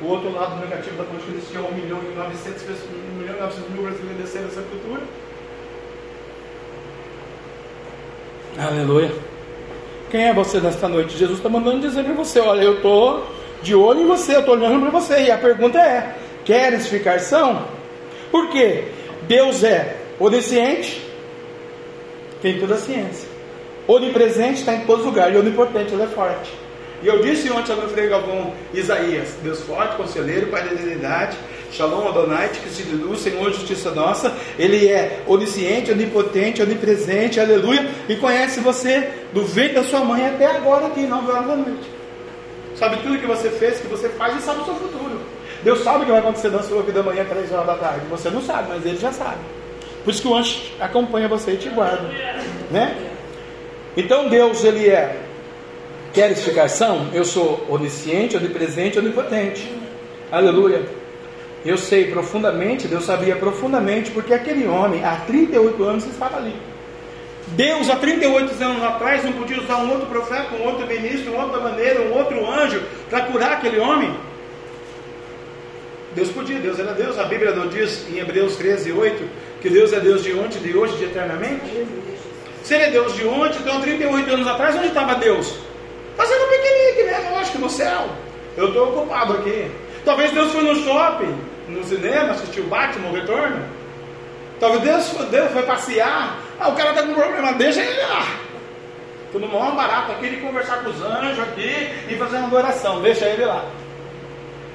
O outro lado negativo da política diz que é 1 milhão e 900, 1 milhão e 900 mil brasileiros desceram da sepultura. Aleluia. Quem é você nesta noite? Jesus está mandando dizer para você: Olha, eu estou de olho em você, eu estou olhando para você. E a pergunta é: Queres ficar são? Por quê? Deus é onisciente, tem toda a ciência. Onipresente está em todos os lugares, e onipotente, ele é forte. E eu disse ontem ao meu Frei Galvão Isaías: Deus forte, conselheiro, Pai da eternidade, Shalom Adonai, que se deduz, Senhor, justiça nossa. Ele é onisciente, onipotente, onipresente, aleluia. E conhece você do ventre da sua mãe até agora, aqui, 9 horas da noite. Sabe tudo que você fez, que você faz e sabe o seu futuro. Deus sabe o que vai acontecer na sua vida amanhã, 3 horas da tarde. Você não sabe, mas Ele já sabe. Por isso que o anjo acompanha você e te guarda. Né? Então Deus, Ele é. Queres ficar são? Eu sou onisciente, onipresente, onipotente. Aleluia. Eu sei profundamente, Deus sabia profundamente, porque aquele homem, há 38 anos, estava ali. Deus, há 38 anos atrás, não podia usar um outro profeta, um outro ministro, uma outra maneira, um outro anjo para curar aquele homem. Deus podia, Deus era Deus. A Bíblia não diz em Hebreus 13, 8 que Deus é Deus de ontem, de hoje, de eternamente? Se ele é Deus de ontem, então 38 anos atrás, onde estava Deus? Fazendo piquenique, né? Que no céu. Eu estou ocupado aqui. Talvez Deus foi no shopping, no cinema, assistiu Batman, o retorno. Talvez Deus, Deus foi passear. Ah, o cara está com problema, deixa ele lá. Estou no maior barato aqui de conversar com os anjos aqui e fazer uma adoração, deixa ele lá.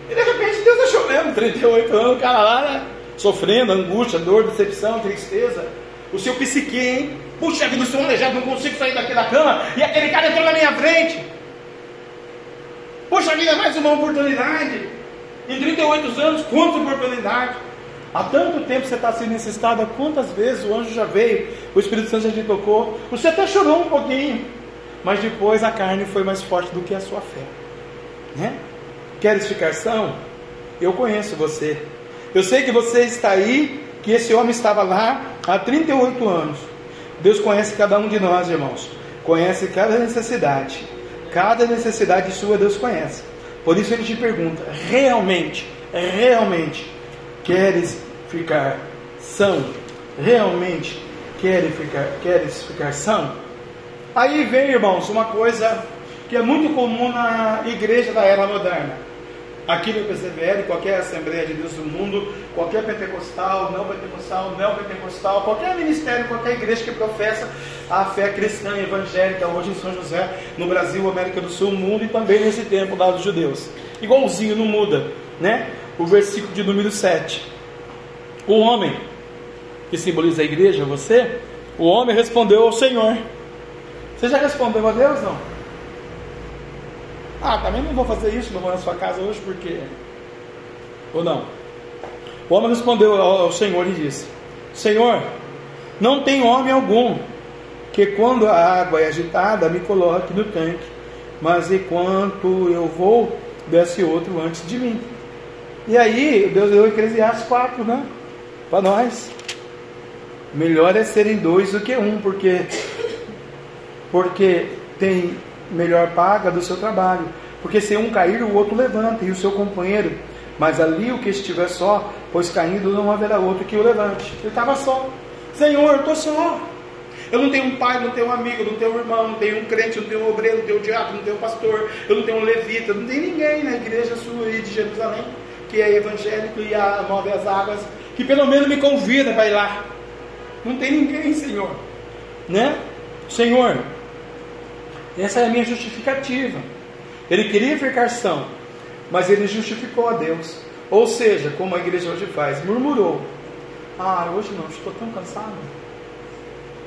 E de repente Deus deixou mesmo, 38 anos, o cara lá, né? Sofrendo, angústia, dor, decepção, tristeza. O seu psique, hein? Puxa vida, sou aleijado, não consigo sair daqui da cama. E aquele cara entrou na minha frente. Puxa vida, mais uma oportunidade. Em 38 anos, quanta oportunidade. Há tanto tempo você está assim nesse estado, quantas vezes o anjo já veio, o Espírito Santo já te tocou, você até chorou um pouquinho, mas depois a carne foi mais forte do que a sua fé. Né? Queres ficar são? Eu conheço você. Eu sei que você está aí, que esse homem estava lá há 38 anos. Deus conhece cada um de nós, irmãos. Conhece cada necessidade. Cada necessidade sua Deus conhece. Por isso ele te pergunta: realmente, realmente queres ficar são? Realmente queres ficar, queres ficar são? Aí vem, irmãos, uma coisa que é muito comum na igreja da era moderna. Aqui no PCVL, qualquer Assembleia de Deus do mundo, qualquer pentecostal, não pentecostal, não pentecostal, qualquer ministério, qualquer igreja que professa a fé cristã evangélica, hoje em São José, no Brasil, América do Sul, mundo e também nesse tempo lá dos judeus. Igualzinho, não muda, né? O versículo de número 7. O homem, que simboliza a igreja, você, o homem respondeu ao Senhor. Você já respondeu a Deus, não? Ah, também não vou fazer isso, não vou na sua casa hoje porque. Ou não? O homem respondeu ao Senhor e disse: Senhor, não tem homem algum que quando a água é agitada me coloque no tanque, mas enquanto eu vou, desce outro antes de mim. E aí, Deus deu Eclesiastes 4, né? Para nós. Melhor é serem dois do que um, porque porque tem melhor paga do seu trabalho. Porque se um cair, o outro levanta, e o seu companheiro. Mas ali o que estiver só, pois caindo não haverá outro que o levante. Ele estava só. Senhor, eu estou só. Eu não tenho um pai, não tenho um amigo, não tenho um irmão, não tenho um crente, não tenho um obreiro, não tenho um diabo, não tenho um pastor, eu não tenho um levita, não tem ninguém na igreja sua aí de Jerusalém, que é evangélico e a move as águas, que pelo menos me convida para ir lá. Não tem ninguém, Senhor. Né? Senhor, essa é a minha justificativa. Ele queria ficar são, mas ele justificou a Deus. Ou seja, como a igreja hoje faz, murmurou. Ah, hoje não, estou tão cansado.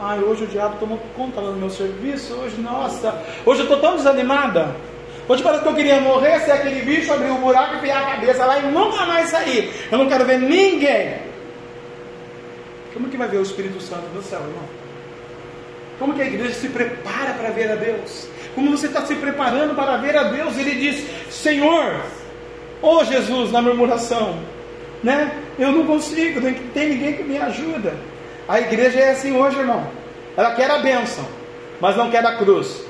Ah, hoje o diabo tomou conta do meu serviço. Hoje, nossa, hoje eu estou tão desanimada. Hoje parece que eu queria morrer, ser aquele bicho, abrir um buraco, enfiar a cabeça lá e nunca mais sair. Eu não quero ver ninguém. Como que vai ver o Espírito Santo no céu, irmão? Como que a igreja se prepara para ver a Deus? Como você está se preparando para ver a Deus? Ele diz: Senhor, oh Jesus, na murmuração, né? Eu não consigo, não tem ninguém que me ajuda. A igreja é assim hoje, irmão. Ela quer a bênção, mas não quer a cruz.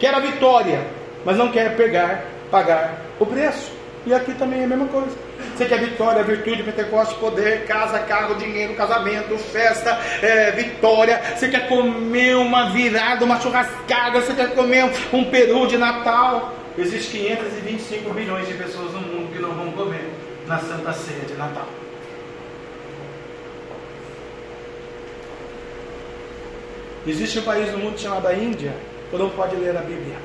Quer a vitória, mas não quer pegar, pagar o preço. E aqui também é a mesma coisa. Você quer vitória, virtude, Pentecostes, poder, casa, carro, dinheiro, casamento, festa, é, vitória. Você quer comer uma virada, uma churrascada. Você quer comer um peru de Natal. Existem 525 bilhões de pessoas no mundo que não vão comer na Santa Ceia de Natal. Existe um país no mundo chamado Índia, que não pode ler a Bíblia.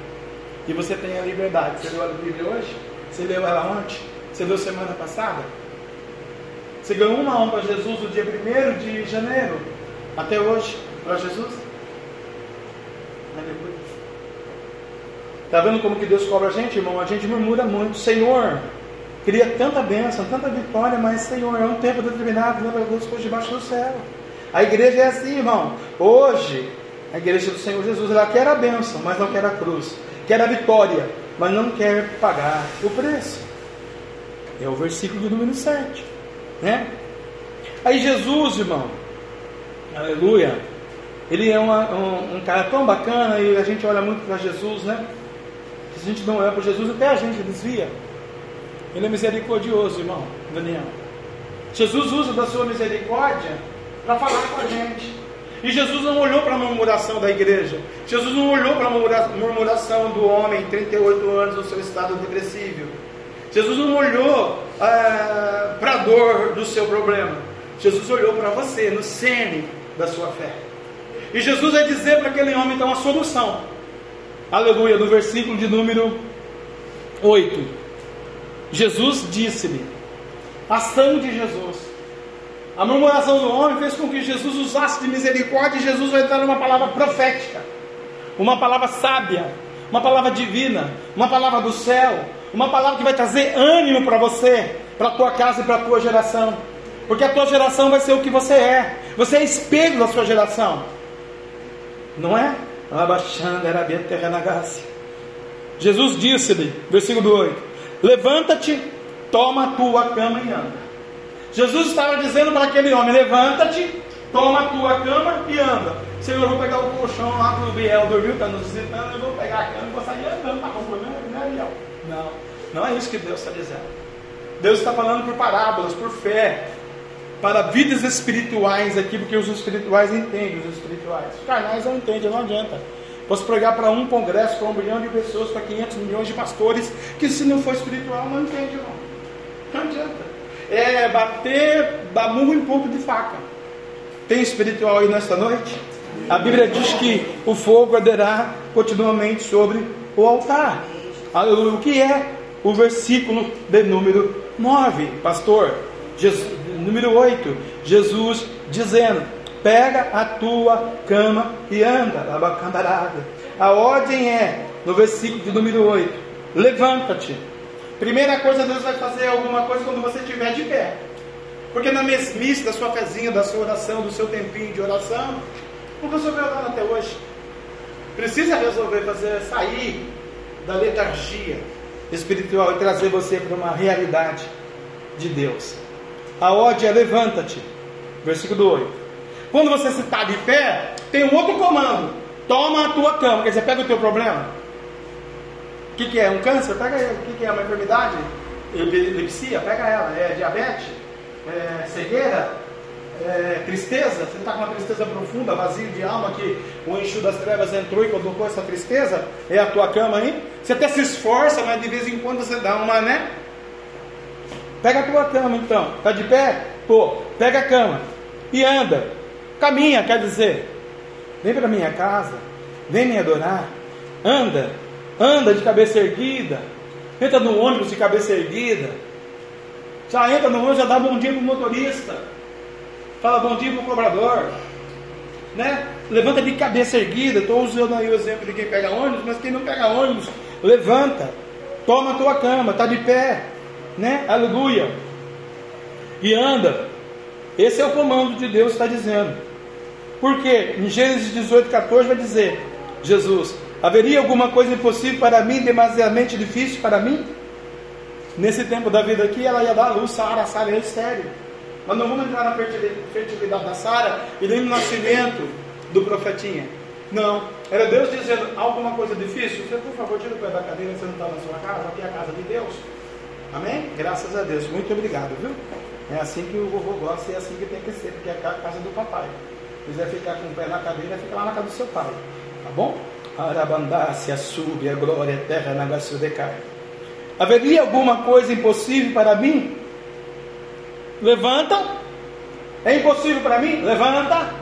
E você tem a liberdade. Você leu a Bíblia hoje? Você leu ela ontem? Você leu semana passada? Você ganhou uma alma para Jesus no dia 1 de janeiro, até hoje, para Jesus? Aleluia. Está vendo como que Deus cobra a gente, irmão? A gente murmura muito. Senhor, queria tanta bênção, tanta vitória, mas Senhor, é um tempo determinado, lembra Deus coisas debaixo do céu. A igreja é assim, irmão. Hoje, a igreja do Senhor Jesus, ela quer a bênção, mas não quer a cruz. Quer a vitória, mas não quer pagar o preço. É o versículo número 7. Né? Aí Jesus, irmão, aleluia, ele é uma, um, um, cara tão bacana e a gente olha muito para Jesus, né? Se a gente não olha para Jesus, até a gente desvia. Ele é misericordioso, irmão, Daniel. Jesus usa da sua misericórdia para falar com a gente. E Jesus não olhou para a murmuração da igreja. Jesus não olhou para a murmuração do homem, 38 anos, no seu estado depressivo. Jesus não olhou ah, para a dor do seu problema. Jesus olhou para você, no cerne da sua fé. E Jesus vai dizer para aquele homem então a solução. Aleluia, no versículo de número 8. Jesus disse-lhe: Ação de Jesus. A murmuração do homem fez com que Jesus usasse de misericórdia e Jesus vai dar uma palavra profética, uma palavra sábia, uma palavra divina, uma palavra do céu, uma palavra que vai trazer ânimo para você, para a tua casa e para a tua geração. Porque a tua geração vai ser o que você é. Você é espelho da sua geração. Não é? Jesus disse-lhe, versículo 8: Levanta-te, toma a tua cama e anda. Jesus estava dizendo para aquele homem: Levanta-te, toma a tua cama e anda. Senhor, eu vou pegar o colchão lá que o Biel dormiu, está nos visitando, eu vou pegar a cama e vou sair andando para a né, Biel? Não, não é isso que Deus está dizendo. Deus está falando por parábolas, por fé, para vidas espirituais aqui, porque os espirituais entendem os espirituais. Os carnais não entendem, não adianta. Posso pregar para um congresso, para um bilhão de pessoas, para 500 milhões de pastores, que se não for espiritual, não entende, não. Não adianta. É bater murro em ponto de faca. Tem espiritual aí nesta noite? A Bíblia diz que o fogo arderá continuamente sobre o altar. Aleluia. O que é o versículo de número 9, pastor? Jesus, número 8, Jesus dizendo: Pega a tua cama e anda. A ordem é, no versículo de número 8, levanta-te. Primeira coisa, Deus vai fazer alguma coisa quando você estiver de pé. Porque na mesmice da sua fezinha, da sua oração, do seu tempinho de oração, não resolveu nada até hoje. Precisa resolver fazer sair da letargia espiritual e trazer você para uma realidade de Deus. A ordem é levanta-te. Versículo 8. Quando você está de pé, tem um outro comando. Toma a tua cama. Quer dizer, pega o teu problema. O que, que é? Um câncer? Pega ele. O que, que é? Uma enfermidade? Epilepsia? Pega ela. É diabetes? É cegueira? É tristeza? Você está com uma tristeza profunda, vazio de alma, que o enxu das trevas entrou e colocou essa tristeza? É a tua cama aí? Você até se esforça, mas de vez em quando você dá uma, né? Pega a tua cama então. Está de pé? Pô, pega a cama e anda. Caminha, quer dizer. Vem para minha casa, vem me adorar. Anda, anda de cabeça erguida. Entra no ônibus de cabeça erguida. Já entra no ônibus, já dá bom dia para o motorista. Fala bom dia para o cobrador. Né? Levanta de cabeça erguida. Estou usando aí o exemplo de quem pega ônibus, mas quem não pega ônibus, levanta. Toma a tua cama, está de pé né? Aleluia. E anda. Esse é o comando de Deus está dizendo. Porque em Gênesis 18, 14 vai dizer: Jesus, haveria alguma coisa impossível para mim, demasiadamente difícil para mim? Nesse tempo da vida aqui, ela ia dar a luz, Sara, Sara é estéreo. Mas não vamos entrar na fertilidade da Sara e nem no nascimento do profetinha. Não. Era Deus dizendo alguma coisa difícil? Você, por favor, tira o pé da cadeira, você não está na sua casa, aqui é a casa de Deus. Amém? Graças a Deus. Muito obrigado, viu? É assim que o vovô gosta e é assim que tem que ser, porque é a casa do papai. Se quiser ficar com o pé na cadeira, fica lá na casa do seu pai. Tá bom? Arabandácia, sube, a glória, terra, negócio decai. Haveria alguma coisa impossível para mim? Levanta. É impossível para mim? Levanta.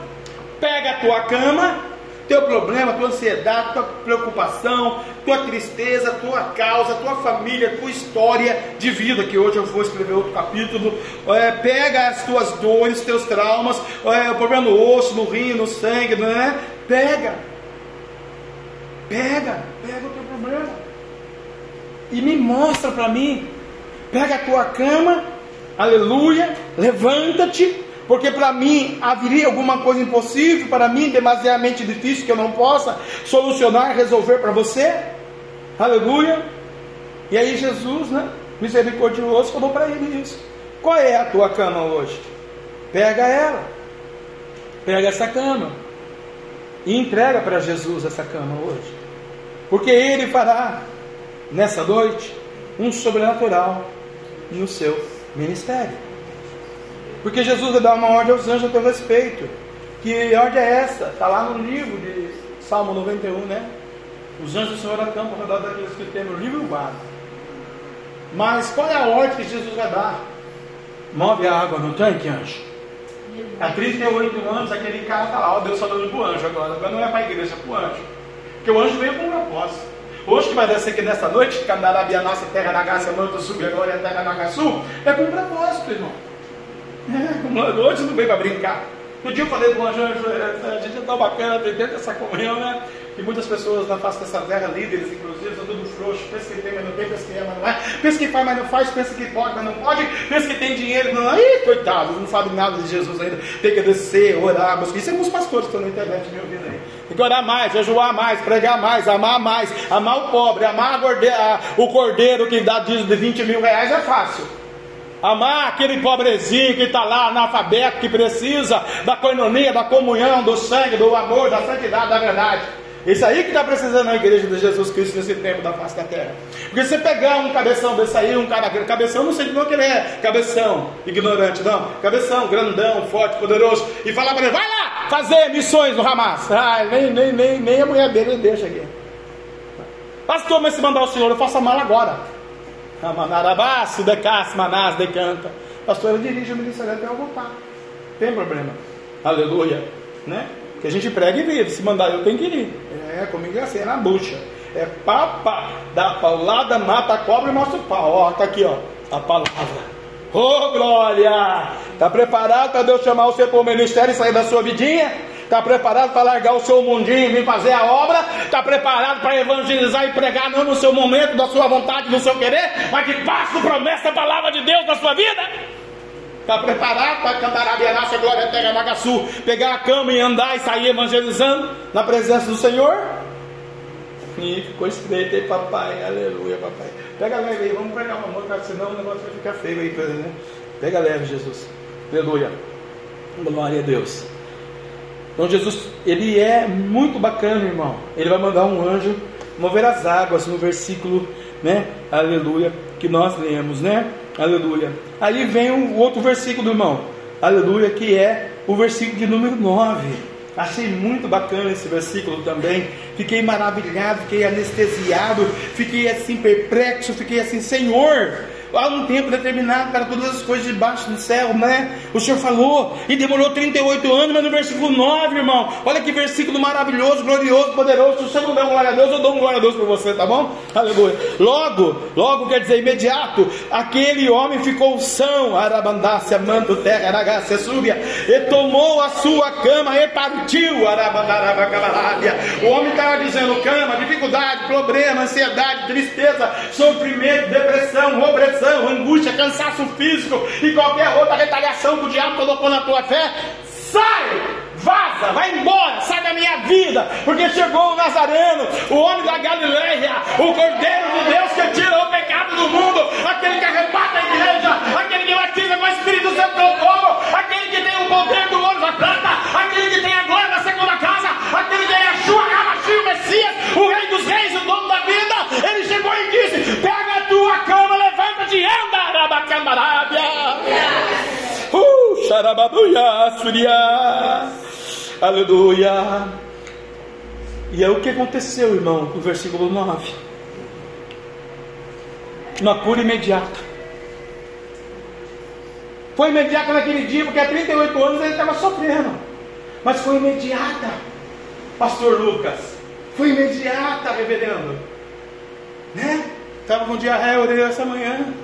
Pega a tua cama teu problema, tua ansiedade, tua preocupação, tua tristeza, tua causa, tua família, tua história de vida, que hoje eu vou escrever outro capítulo. É, pega as tuas dores, teus traumas, é, o problema no osso, no rim, no sangue, né? Pega. Pega, pega o teu problema. E me mostra para mim. Pega a tua cama, aleluia, levanta-te porque para mim haveria alguma coisa impossível, para mim demasiadamente difícil que eu não possa solucionar, resolver para você. Aleluia. E aí Jesus, né, misericordioso, falou para ele isso. Qual é a tua cama hoje? Pega ela. Pega essa cama. E entrega para Jesus essa cama hoje. Porque ele fará nessa noite um sobrenatural no seu ministério. Porque Jesus vai dar uma ordem aos anjos a teu respeito. Que ordem é essa? Está lá no livro de Salmo 91, né? Os anjos do Senhor acampam ao redor daqueles que tem no livro e. Mas qual é a ordem que Jesus vai dar? Move a água no tanque, anjo. Há 38 anos, aquele cara está lá, ó, Deus falando para o anjo agora. Agora não é para a igreja, é para o anjo. Porque o anjo veio com um propósito. Hoje que vai descer aqui nesta noite, Candarabia, nossa terra da graça, manto subir agora, terra da Sul, é com propósito, irmão. É, hoje não veio para brincar. No dia eu falei com o Anjo, é, a gente é tão bacana, tem dentro dessa comunhão, né? E muitas pessoas na face dessa terra, líderes inclusive, são tudo frouxo, pensa que tem, mas não tem, pensa que é, mas não é, pensa que faz, mas não faz, pensa que pode, mas não pode, pensa que tem dinheiro, não. Ih, coitados, não sabem nada de Jesus ainda. Tem que descer, orar, mas isso é alguns pastores que estão na internet me ouvindo aí. Tem que orar mais, jejuar mais, pregar mais, amar mais, amar o pobre, amar o cordeiro que dá dízimo de 20 mil reais é fácil. Amar aquele pobrezinho que está lá, analfabeto, que precisa da coinonia, da comunhão, do sangue, do amor, da santidade, da verdade. Isso aí que está precisando na igreja de Jesus Cristo nesse tempo da face da terra. Porque se você pegar um cabeção desse aí, um cara, cabeção, não sei de que ele é, cabeção, ignorante, não, cabeção, grandão, forte, poderoso, e falar para ele, vai lá fazer missões no Hamas. Ah, nem, nem, nem, nem a mulher dele deixa aqui. Pastor, mas se mandar o senhor, eu faço a mala agora. Amanarabaço, decas, manás, decanta. Pastor, ele dirige o ministério até eu voltar. Tem problema. Aleluia. Né? Que a gente prega e vive. Se mandar eu, tenho que ir. É, comigo é assim, é na bucha. É papa, dá paulada, mata a cobra e mostra o pau. Ó, tá aqui, ó, a palavra. Ô oh, glória! Está preparado para Deus chamar você para o ministério e sair da sua vidinha? Está preparado para largar o seu mundinho e vir fazer a obra? Está preparado para evangelizar e pregar não no seu momento, da sua vontade, do seu querer, mas que passe promessa da palavra de Deus na sua vida? Para cantar a Bianaça Glória Terra Nagaçu, pegar a cama e andar e sair evangelizando na presença do Senhor? E ficou estreito aí, papai, aleluia, papai. Pega leve aí, vamos pregar uma música, senão o negócio vai ficar feio aí, né? Pega leve, Jesus, aleluia, glória a Deus. Então Jesus, ele é muito bacana, irmão. Ele vai mandar um anjo mover as águas no versículo, né? Aleluia, que nós lemos, né? Aleluia. Aí vem o outro versículo, irmão. Aleluia, que é o versículo de número 9. Achei muito bacana esse versículo também. Fiquei maravilhado, fiquei anestesiado, fiquei assim perplexo, fiquei assim, Senhor, há um tempo determinado para todas as coisas debaixo do céu, né? O Senhor falou, e demorou 38 anos, mas no versículo 9, irmão, olha que versículo maravilhoso, glorioso, poderoso. Se você não der um glória a Deus, eu dou um glória a Deus para você, tá bom? Aleluia. Logo, logo quer dizer imediato, aquele homem ficou são, arabandácia, manto, terra, aragácia, súbia, e tomou a sua cama e partiu, arabandarabacalarábia. O homem estava dizendo cama, dificuldade, problema, ansiedade, tristeza, sofrimento, depressão, opressão depressão, angústia, cansaço físico e qualquer outra retaliação que o diabo colocou na tua fé, sai! Vaza, vai embora, sai da minha vida, porque chegou o Nazareno, o homem da Galileia, o Cordeiro de Deus que tira o pecado do mundo, aquele que arrebata a igreja, aquele que batiza com o Espírito Santo do povo, aquele que tem o poder do ouro da prata, aquele que tem a glória da segunda casa, aquele que é Yeshua, Hamashim, o Messias, o Rei dos Reis, o dono da vida, ele chegou e disse: pega a tua cama, levanta-te, anda, Arabacandarábia. Uh, xarababuia, suria. Aleluia. E é o que aconteceu, irmão, no versículo 9. Uma cura imediata. Foi imediata naquele dia, porque há 38 anos ele estava sofrendo. Mas foi imediata, Pastor Lucas. Foi imediata, reverendo. Né? Estava com diarreia, eu orei essa manhã.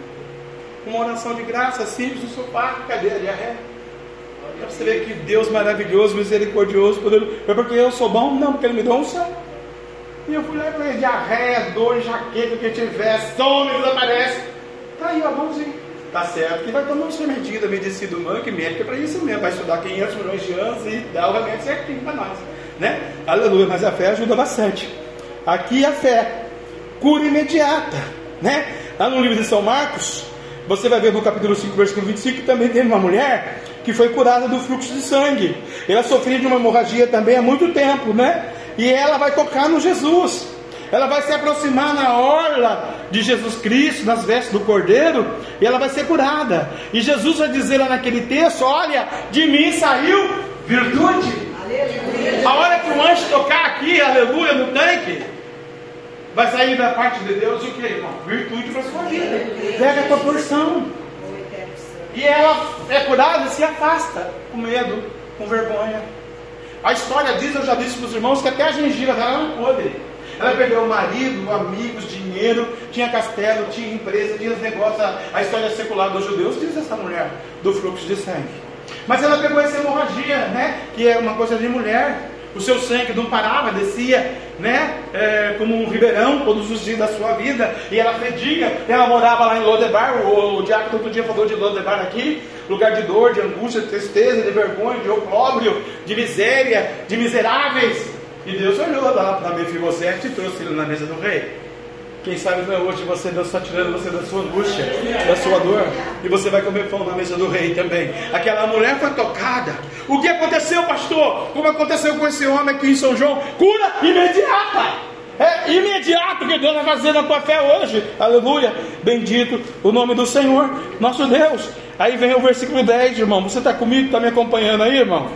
Uma oração de graça simples no sofá. Cadê a diarreia? Para você ver que Deus maravilhoso, misericordioso, poderoso. É porque eu sou bom? Não, porque Ele me deu um céu. E eu fui lá e falei, diarreia, dor, jaqueta, o que tiver, some, desaparece. Tá aí, ó, bonzinho. Tá certo que vai tomar um remédio da medicina humana, que médico é para isso mesmo. Vai estudar 500 milhões de anos e dar o remédio certinho para nós. Né? Aleluia, mas a fé ajuda bastante. Aqui a fé, cura imediata. Né? Lá no livro de São Marcos, você vai ver no capítulo 5, versículo 25, que também tem uma mulher que foi curada do fluxo de sangue. Ela sofria de uma hemorragia também há muito tempo, né? E ela vai tocar no Jesus. Ela vai se aproximar na orla de Jesus Cristo, nas vestes do Cordeiro, e ela vai ser curada. E Jesus vai dizer lá naquele texto: Olha, de mim saiu virtude. A hora que o anjo tocar aqui, aleluia, no tanque, vai sair da parte de Deus o que, irmão? Virtude para a sua vida. Pega a tua porção. E ela é curada se afasta com medo, com vergonha. A história diz, eu já disse para os irmãos, que até a gengiva dela não podre. Ela perdeu o marido, amigos, dinheiro, tinha castelo, tinha empresa, tinha os negócios. A história secular dos judeus diz essa mulher do fluxo de sangue. Mas ela pegou essa hemorragia, né? Que é uma coisa de mulher. O seu sangue não parava, descia, né? É, como um ribeirão todos os dias da sua vida. E ela fedia. Ela morava lá em Lodebar. O, o diácono todo dia falou de Lodebar aqui. Lugar de dor, de angústia, de tristeza, de vergonha, de opróbrio, de miséria, de miseráveis. E Deus olhou lá para Mefibosete e trouxe ele na mesa do rei. Quem sabe não é hoje você Deus está tirando você da sua angústia, da sua dor, e você vai comer pão na mesa do rei também. Aquela mulher foi tocada. O que aconteceu, pastor? Como aconteceu com esse homem aqui em São João? Cura imediata. É imediato que Deus vai fazer na tua fé hoje. Aleluia. Bendito o nome do Senhor, nosso Deus. Aí vem o versículo 10, irmão. Você está comigo? Está me acompanhando aí, irmão?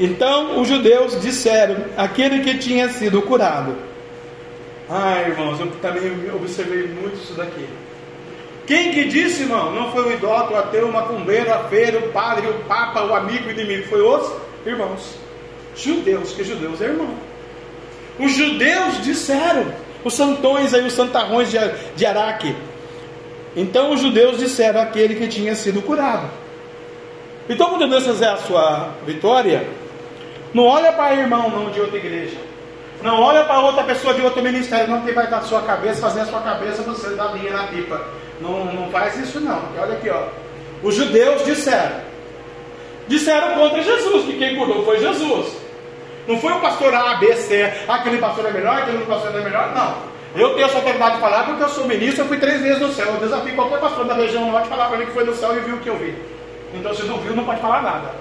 Então os judeus disseram: aquele que tinha sido curado ah, irmãos, eu também observei muito isso daqui. Quem que disse, irmão? Não foi o idólatra, o ateu, o macumbeiro, a feira, o padre, o papa, o amigo, o inimigo. Foi os irmãos. Judeus, que judeus é irmão. Os judeus disseram, os santões aí, os santarrões de, de Araque. Então os judeus disseram aquele que tinha sido curado. Então, quando Deus fizer a sua vitória, não olha para irmão não de outra igreja. Não olha para outra pessoa de outro ministério, não que vai dar a sua cabeça, fazer a sua cabeça você dar linha na pipa. Não, não faz isso não. Olha aqui, ó. Os judeus disseram. Disseram contra Jesus, que quem curou foi Jesus. Não foi o pastor A, B, C, aquele pastor é melhor, aquele pastor é melhor, não. Eu tenho essa autoridade de falar porque eu sou ministro, eu fui três vezes no céu. Eu desafio qualquer pastor da região norte falar para mim que foi no céu e viu o que eu vi. Então se não viu, não pode falar nada.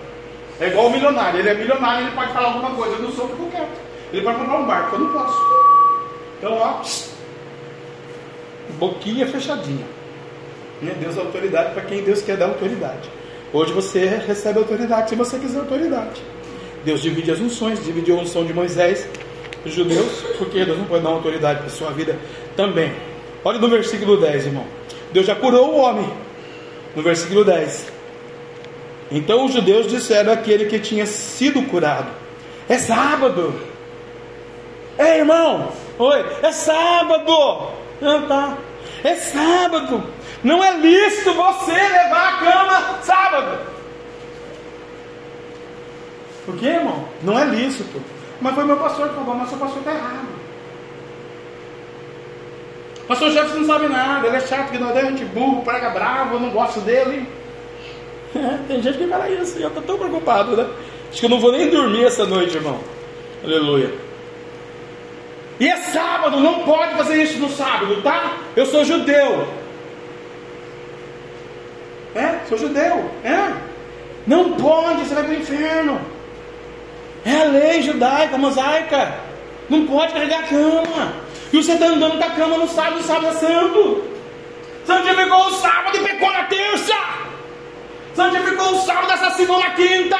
É igual o milionário, ele é milionário, ele pode falar alguma coisa, eu não sou, fico quieto. Ele vai comprar um barco, eu não posso. Então, ó, boquinha fechadinha. Né? Deus dá autoridade para quem Deus quer dar autoridade. Hoje você recebe autoridade se você quiser autoridade. Deus divide as unções, dividiu a unção de Moisés dos judeus, porque Deus não pode dar autoridade para sua vida também. Olha no versículo 10, irmão. Deus já curou o homem. No versículo 10. Então os judeus disseram àquele que tinha sido curado: É sábado. É irmão, oi, é sábado. Não tá. É sábado. Não é lícito você levar a cama sábado. Por quê, irmão? Não é lícito. Mas foi meu pastor que falou, mas seu pastor está errado. Pastor Jefferson não sabe nada, ele é chato, ignorante, burro, prega bravo, eu não gosto dele. É, tem gente que fala isso, eu estou tão preocupado, né? Acho que eu não vou nem dormir essa noite, irmão. Aleluia. E é sábado, não pode fazer isso no sábado, tá? Eu sou judeu. É, sou judeu. É. Não pode, você vai para o inferno. É a lei judaica, mosaica. Não pode carregar a cama. E você está andando com a cama no sábado, sábado é santo. Santificou o sábado e pecou na terça. Santificou o sábado, assassinou na quinta.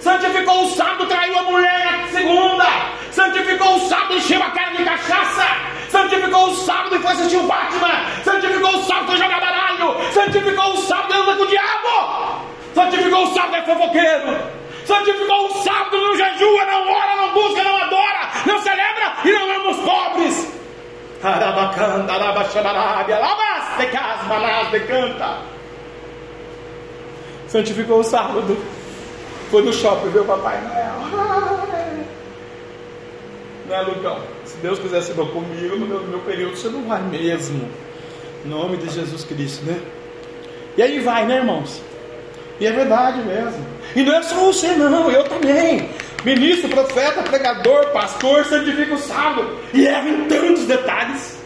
Santificou o sábado, traiu a mulher na segunda santificou o sábado e encheu a cara de cachaça, santificou o sábado e foi assistir o Batman, santificou o sábado e jogar baralho, santificou o sábado e anda com o diabo, santificou o sábado e é fofoqueiro, santificou o sábado, não jejua, não ora, não busca, não adora, não celebra e não ama os pobres. Santificou o sábado. Foi no shopping o Papai Noel. *laughs* Né, Lucão? Se Deus quiser ser bom comigo, no meu, no meu período você não vai mesmo. Em nome de Jesus Cristo, né? E aí vai, né, irmãos? E é verdade mesmo. E não é só você, não, eu também. Ministro, profeta, pregador, pastor, santifica o sábado. E erra em tantos detalhes.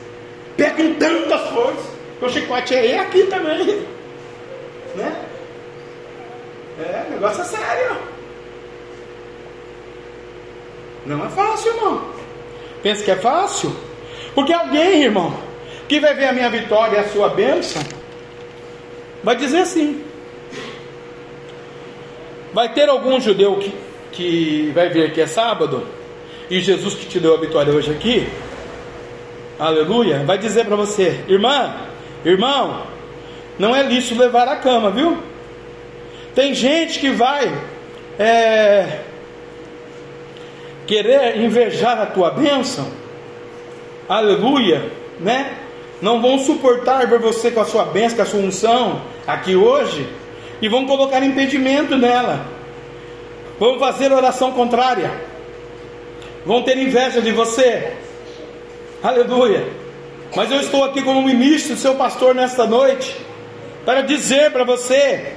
Pega em tantas coisas. O chicote é aqui também. Né? É, negócio é sério. Não é fácil, irmão. Pensa que é fácil? Porque alguém, irmão, que vai ver a minha vitória e a sua bênção, vai dizer assim. Vai ter algum judeu que, que vai ver que é sábado, e Jesus que te deu a vitória hoje aqui, aleluia, vai dizer para você, irmã, irmão, não é lícito levar a cama, viu? Tem gente que vai é, querer invejar a tua bênção, aleluia, né? Não vão suportar ver você com a sua bênção, com a sua unção aqui hoje, e vão colocar impedimento nela. Vão fazer oração contrária. Vão ter inveja de você. Aleluia. Mas eu estou aqui como ministro, seu pastor, nesta noite, para dizer para você: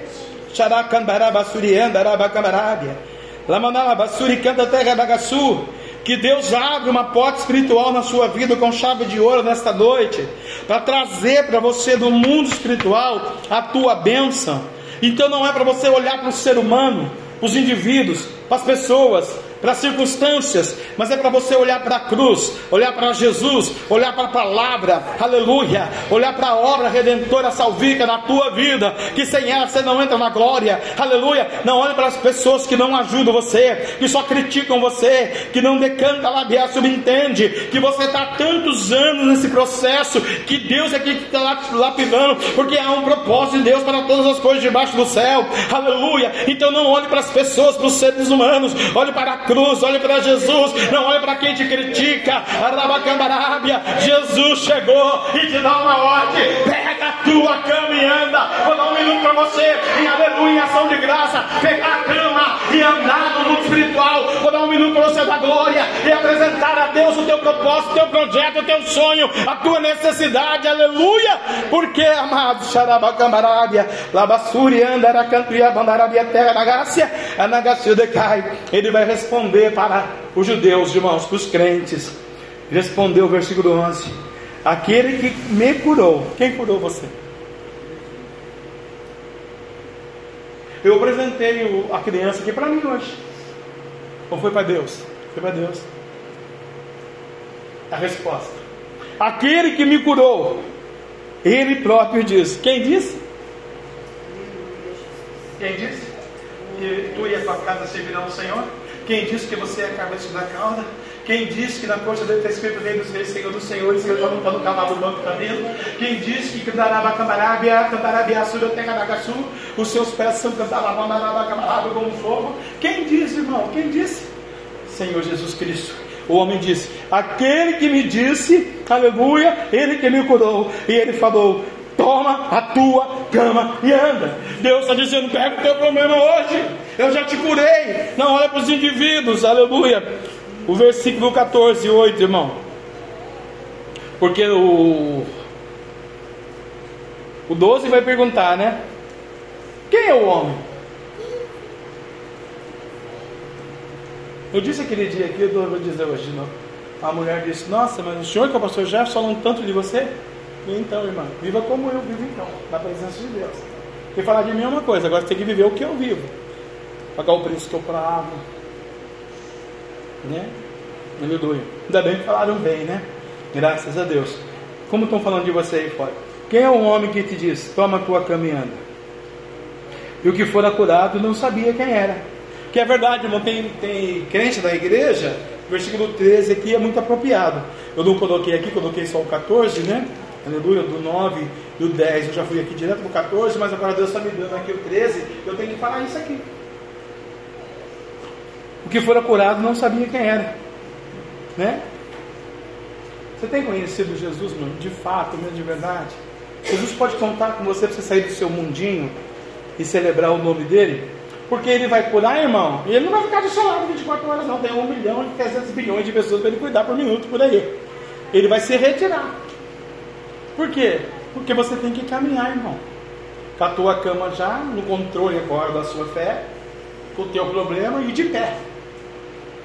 que Deus abre uma porta espiritual na sua vida com chave de ouro nesta noite, para trazer para você do mundo espiritual a tua bênção. Então não é para você olhar para o ser humano, para os indivíduos, para as pessoas, para as circunstâncias, mas é para você olhar para a cruz, olhar para Jesus, olhar para a palavra, aleluia, olhar para a obra redentora salvífica na tua vida, que sem ela você não entra na glória, aleluia. Não olhe para as pessoas que não ajudam você, que só criticam você, que não decanta labiar, subentende, que você está há tantos anos nesse processo, que Deus é quem está lapidando, porque há um propósito de Deus para todas as coisas debaixo do céu, aleluia. Então não olhe para as pessoas, para os seres humanos, olhe para a cruz, olhe para Jesus, não olhe para quem te critica. Arabacandarábia, Jesus chegou e te dá uma ordem: pega a tua cama e anda. Vou dar um minuto para você, em aleluia, ação de graça, pegar a cama e andar no mundo espiritual. Vou dar um minuto para você dar glória e apresentar a Deus o teu propósito, o teu projeto, o teu sonho, a tua necessidade, aleluia. Porque, amado, Xarabacandarábia, Labassuri, Andaracantuia, Bandarabia, terra da graça, Anagacio decai. Ele vai responder para os judeus, irmãos, para os crentes. Respondeu o versículo 11: Aquele que me curou. Quem curou você? Eu apresentei a criança aqui para mim hoje. Ou foi para Deus? Foi para Deus. A resposta: Aquele que me curou, ele próprio diz. Quem disse? Quem disse? Que tu e a tua casa servirão ao Senhor? Quem disse que você é a cabeça da cauda? Quem disse que na coxa dele está escrito Rei dos Reis, Senhor dos Senhores, Senhor já não está no cavalo banco camelo? Quem disse que cantaraba camarabia, cantarabia sura tegadagaçu, os seus pés são cantaraba camarabia como fogo? Quem disse, irmão? Quem disse? Senhor Jesus Cristo. O homem disse: Aquele que me disse, aleluia, ele que me curou. E ele falou: Toma a tua cama e anda. Deus está dizendo: pega o teu problema hoje. Eu já te curei. Não olha para os indivíduos, aleluia. O versículo 14, 8, irmão. Porque o. O 12 vai perguntar, né? Quem é o homem? Eu disse aquele dia aqui, eu vou dizer hoje de novo. A mulher disse: Nossa, mas o senhor que é o pastor Jefferson falou tanto de você? Então, irmã, viva como eu vivo então, na presença de Deus. E falar de mim é uma coisa, agora você tem que viver o que eu vivo. Pagar o preço que eu pago. Né? Aleluia. Ainda bem que falaram bem, né? Graças a Deus. Como estão falando de você aí fora? Quem é o homem que te diz, toma tua caminhanda? E o que fora curado não sabia quem era. Que é verdade, irmão, tem, tem crente da igreja, versículo 13 aqui é muito apropriado. Eu não coloquei aqui, coloquei só o 14, né? Aleluia, do 9 e o 10. Eu já fui aqui direto para o 14, mas agora Deus está me dando aqui o 13. Eu tenho que falar isso aqui. O que fora curado não sabia quem era, né? Você tem conhecido Jesus, mano, de fato, mesmo de verdade? Jesus pode contar com você para você sair do seu mundinho e celebrar o nome dele? Porque ele vai curar, irmão, e ele não vai ficar do seu lado 24 horas, não. Tem um milhão e 300 bilhões de pessoas para ele cuidar por minuto por aí. Ele vai se retirar. Por quê? Porque você tem que caminhar, irmão. Com a tua cama já, no controle agora da sua fé, com o teu problema e de pé.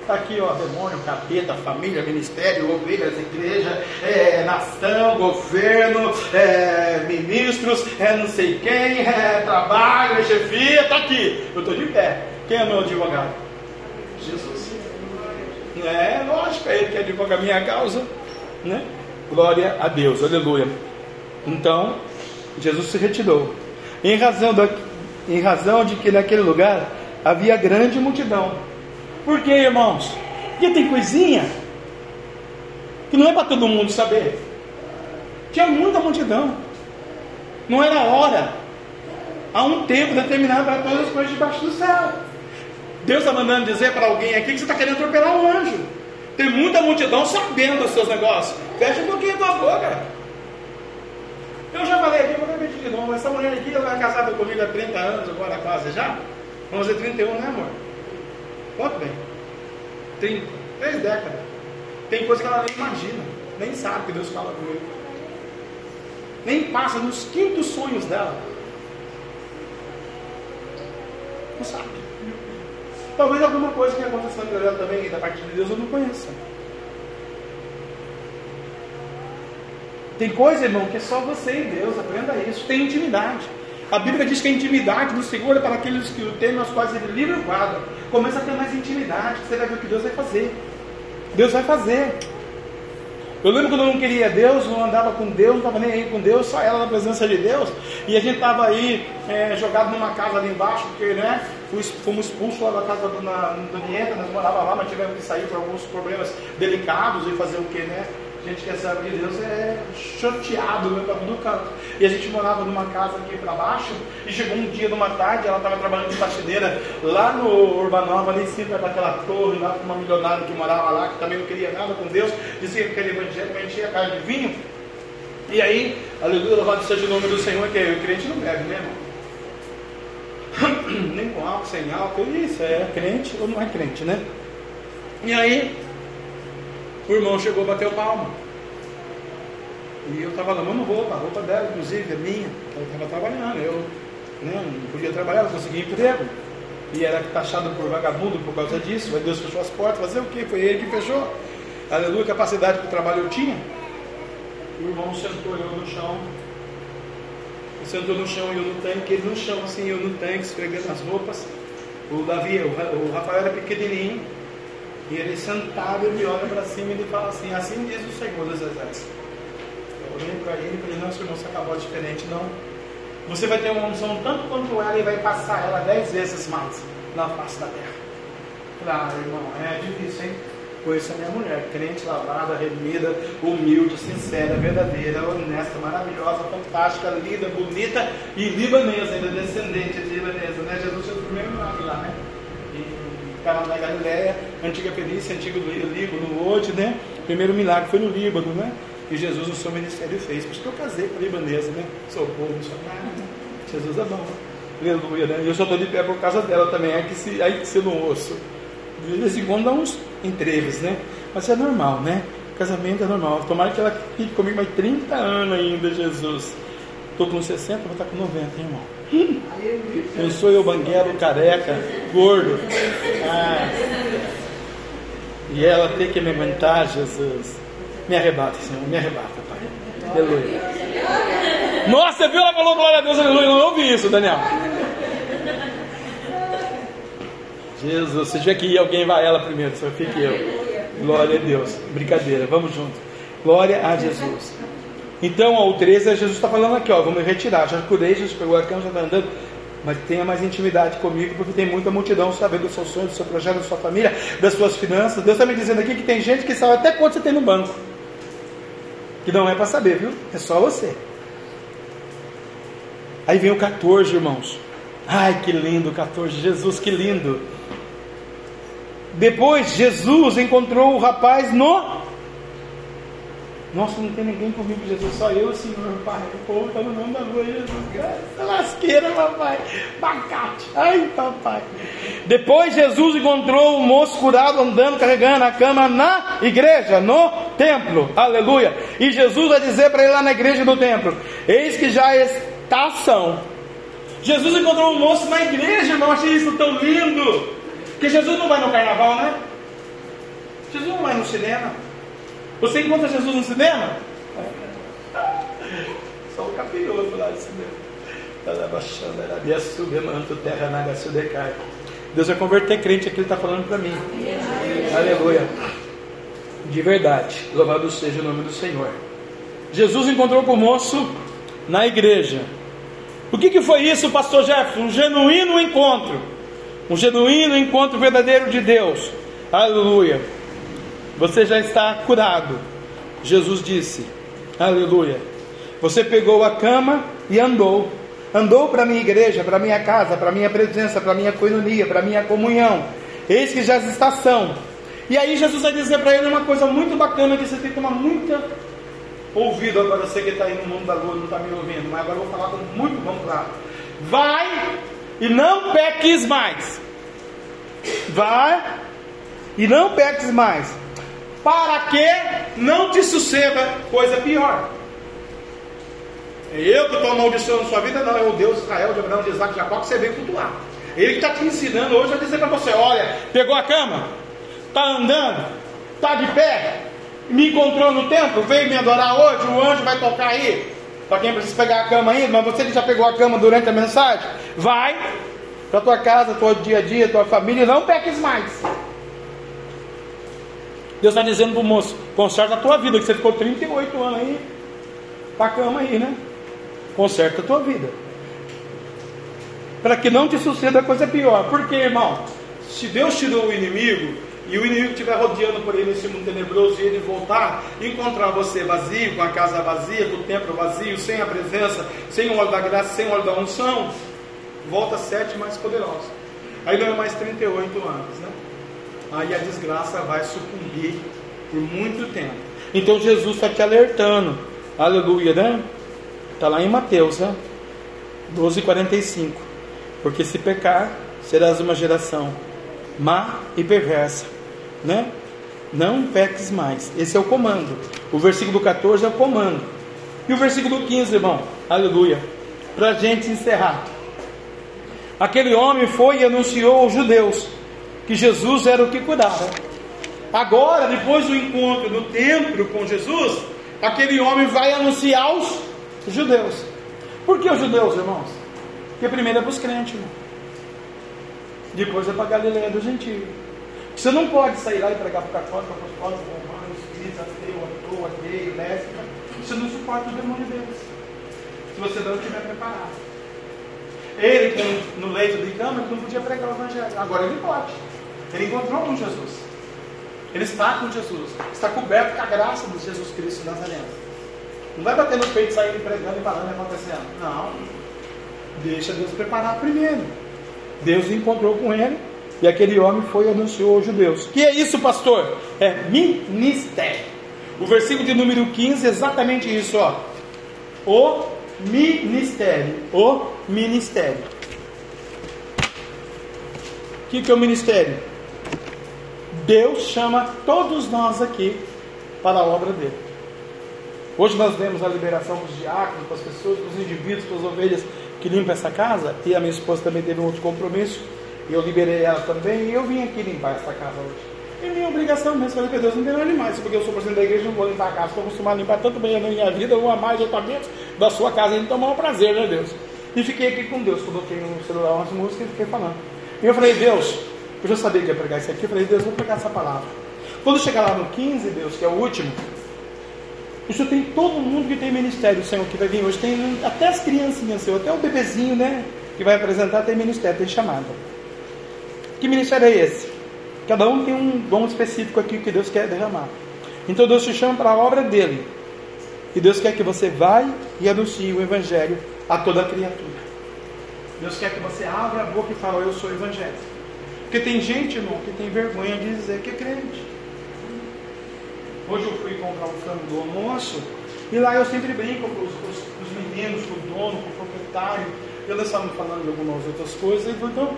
Está aqui, ó, demônio, capeta, família, ministério, ovelhas, igreja, é, nação, governo, é, ministros, é não sei quem, é, trabalho, é chefia, está aqui. Eu estou de pé. Quem é meu advogado? Jesus. É, lógico, é ele que advoga a minha causa, né? Glória a Deus, aleluia. Então, Jesus se retirou. Em razão, da, em razão de que naquele lugar havia grande multidão. Por quê, irmãos? Porque tem coisinha que não é para todo mundo saber. Tinha muita multidão. Não era hora. Há um tempo determinado para todas as coisas debaixo do céu. Deus está mandando dizer para alguém aqui que você está querendo atropelar um anjo. Tem muita multidão sabendo dos seus negócios. Fecha um pouquinho a tua boca. Eu já falei aqui, vou repetir de novo. Essa mulher aqui ela é casada comigo há 30 anos, agora quase já. Vamos dizer 31, né, amor? Quanto bem? Tem três décadas. Tem coisa que ela nem imagina, nem sabe que Deus fala comigo. Nem passa nos quintos sonhos dela. Não sabe. Talvez alguma coisa que aconteceu na ela também, da parte de Deus, eu não conheça. Tem coisa, irmão, que é só você e Deus, aprenda isso. Tem intimidade. A Bíblia diz que a intimidade do Senhor é para aqueles que o temem, aos quais ele livre o guarda. Começa a ter mais intimidade, você vai ver o que Deus vai fazer. Deus vai fazer. Eu lembro quando eu não queria Deus, não andava com Deus, não estava nem aí com Deus, só ela na presença de Deus. E a gente estava aí é, jogado numa casa ali embaixo, porque né, fomos expulsos lá da casa do, na, do Nieta, nós morávamos lá, mas tivemos que sair por alguns problemas delicados e fazer o que, né? A gente quer saber de Deus é chateado né, para todo canto. E a gente morava numa casa aqui para baixo, e chegou um dia, numa tarde, ela estava trabalhando de faxineira lá no Urbanova, ali em cima daquela torre, lá com uma milionária que morava lá, que também não queria nada com Deus, dizia que aquele evangelho enchia a cara de vinho. E aí, aleluia, louvado seja o nome do Senhor, que o crente não bebe, né, irmão? *coughs* Nem com álcool, sem álcool, isso é crente ou não é crente, né? E aí, o irmão chegou, bateu palma. E eu estava lavando roupa, a roupa dela, inclusive, é minha. Eu estava trabalhando, eu né, não podia trabalhar, não conseguia emprego. E era taxado por vagabundo por causa disso. Mas Deus fechou as portas, fazer o quê? Foi ele que fechou. Aleluia, capacidade para o trabalho eu tinha. O irmão sentou eu no chão. Ele sentou no chão e eu no tanque, ele no chão, assim, eu no tanque, esfregando as roupas. O Davi, o Rafael era pequenininho. E ele sentado, ele olha para cima e ele fala assim, assim diz o Senhor dos Exércitos. Eu olhei para ele e falei, não, seu irmão, você acabou diferente, não. Você vai ter uma unção tanto quanto ela e vai passar ela dez vezes mais na face da terra. Claro, irmão, é difícil, hein? Conheço a minha mulher, crente, lavada, remida, humilde, sincera, verdadeira, honesta, maravilhosa, fantástica, linda, bonita e libanesa, ainda descendente de libanesa, né? Jesus fez o primeiro milagre lá, né? Canal da Galileia, antiga Fenícia, antigo Líbano, hoje, né? Primeiro milagre foi no Líbano, né? Que Jesus no seu ministério fez. Por isso que eu casei com a libanesa, né? Sou povo, nada. Jesus é bom. Aleluia, né? Eu só estou de pé por causa dela também. É que se, aí que se não ouço. De vez em quando dá uns entreves, né? Mas é normal, né? Casamento é normal. Tomara que ela fique comigo mais 30 anos ainda, Jesus. Estou com 60, vou estar com 90, hein, irmão. Eu sou eu, banguelo, careca, gordo. Ah. E ela tem que me aguentar, Jesus. Me arrebata, Senhor, me arrebata, Pai. Aleluia. Nossa, você viu? Ela falou glória a Deus, aleluia. Eu não ouvi isso, Daniel. Jesus, você já que alguém vai ela primeiro, só fique eu. Glória a Deus. Brincadeira, vamos junto. Glória a Jesus. Então, o 13, Jesus está falando aqui, ó, vamos retirar. Já curei, Jesus pegou a cama, já está andando. Mas tenha mais intimidade comigo, porque tem muita multidão sabendo do seu sonho, do seu projeto, da sua família, das suas finanças. Deus está me dizendo aqui que tem gente que sabe até quanto você tem no banco. Que não é para saber, viu? É só você. Aí vem o 14, irmãos. Ai, que lindo o 14. Jesus, que lindo. Depois, Jesus encontrou o rapaz no nossa, não tem ninguém comigo, Jesus, só eu, Senhor, Pai. O povo está no nome da rua, Jesus. Essa lasqueira, papai. Bacate. Ai, papai. Depois Jesus encontrou o moço curado andando, carregando a cama na igreja, no templo. Aleluia. E Jesus vai dizer para ele lá na igreja do templo: Eis que já está ação. Jesus encontrou o moço na igreja, irmão. Achei isso tão lindo. Porque Jesus não vai no carnaval, né? Jesus não vai no cinema. Você encontra Jesus no cinema? Só o capioso lá de cinema. Deus vai converter crente aqui, Ele está falando para mim. Aleluia. De verdade. Louvado seja o nome do Senhor. Jesus encontrou com o moço na igreja. O que, que foi isso, pastor Jefferson? Um genuíno encontro. Um genuíno encontro verdadeiro de Deus. Aleluia você já está curado. Jesus disse: Aleluia. Você pegou a cama e andou. andou para a minha igreja, para a minha casa, para a minha presença, para a minha coinonia, para a minha comunhão. Eis que já as estação. E aí Jesus vai dizer para ele uma coisa muito bacana que você tem que tomar muita ouvido agora, você que está aí no mundo da lua, não está me ouvindo, mas agora eu vou falar com muito bom claro. Vai e não peques mais. Vai e não peques mais. Para que não te suceda coisa pior. É eu que estou amaldiçoando sua vida, não, é o Deus de Israel, de Abraão, de Isaac, de Jacó que você veio cultuar. Ele está te ensinando hoje a dizer para você: olha, pegou a cama, está andando, está de pé, me encontrou no templo, veio me adorar hoje, o anjo vai tocar aí. Para quem precisa pegar a cama ainda, mas você já pegou a cama durante a mensagem, vai para tua casa, teu dia a dia, tua família, não peques mais. Deus está dizendo para o moço, conserta a tua vida, que você ficou 38 anos aí, para a cama aí, né? Conserta a tua vida. Para que não te suceda coisa pior. Porque, irmão, se Deus tirou o inimigo, e o inimigo estiver rodeando por ele nesse mundo tenebroso, e ele voltar, encontrar você vazio, com a casa vazia, com o templo vazio, sem a presença, sem o óleo da graça, sem o óleo da unção, volta sete mais poderosos. Aí não é mais 38 anos, né? Aí a desgraça vai sucumbir por muito tempo. Então Jesus está te alertando. Aleluia, né? Está lá em Mateus, né? 12,45. Porque se pecar, serás uma geração má e perversa, né? Não peques mais. Esse é o comando. O versículo 14 é o comando. E o versículo 15, irmão, aleluia. Para a gente encerrar. Aquele homem foi e anunciou aos judeus que Jesus era o que curava. Agora, depois do encontro no templo com Jesus, aquele homem vai anunciar aos judeus. Por que os judeus, irmãos? Porque primeiro é para os crentes, irmão. depois é para a Galileia do Gentio. Você não pode sair lá e pregar para católico, apostólico, romano, espírita, ateu, ator, ateu, lésbica. Você não suporta o demônio deles. Se você não estiver preparado. Ele, no leito de cama, não podia pregar o evangelho. Agora ele pode. Ele encontrou com Jesus. Ele está com Jesus. Está coberto com a graça de Jesus Cristo Nazareno. Não vai bater no peito sair pregando e falando e acontecendo. Não. Deixa Deus preparar primeiro. Deus encontrou com ele e aquele homem foi e anunciou aos judeus. Que é isso, pastor? É ministério. O versículo de número 15 é exatamente isso, ó. O ministério. O ministério. O que, que é o ministério? Deus chama todos nós aqui para a obra dele. Hoje nós vemos a liberação dos diáconos, para as pessoas, para os indivíduos, para as ovelhas que limpam essa casa. E a minha esposa também teve um outro compromisso. E eu liberei ela também. E eu vim aqui limpar essa casa hoje. É minha obrigação mesmo. Falei para Deus, não tem nada demais. Porque eu sou presidente da igreja, não vou limpar a casa. Estou acostumado a limpar tanto bem na minha vida, mais, outra menos, da sua casa. Então, é um prazer, né, Deus? E fiquei aqui com Deus. Coloquei no celular umas músicas e fiquei falando. E eu falei, Deus, eu já sabia que ia pregar isso aqui. Eu falei, Deus, vou pregar essa palavra. Quando chegar lá no 15, Deus, que é o último, o Senhor tem todo mundo que tem ministério, Senhor, que vai vir hoje. Tem até as criancinhas, Senhor, até o bebezinho, né? Que vai apresentar tem ministério, tem chamada. Que ministério é esse? Cada um tem um dom específico aqui que Deus quer derramar. Então Deus te chama para a obra dele. E Deus quer que você vá e anuncie o Evangelho a toda criatura. Deus quer que você abra a boca e fale, eu sou evangélico. Porque tem gente, irmão, que tem vergonha de dizer que é crente. Hoje eu fui comprar um frango do almoço e lá eu sempre brinco com os, os, os meninos, com o dono, com o proprietário. Eles estavam falando de algumas outras coisas. E então,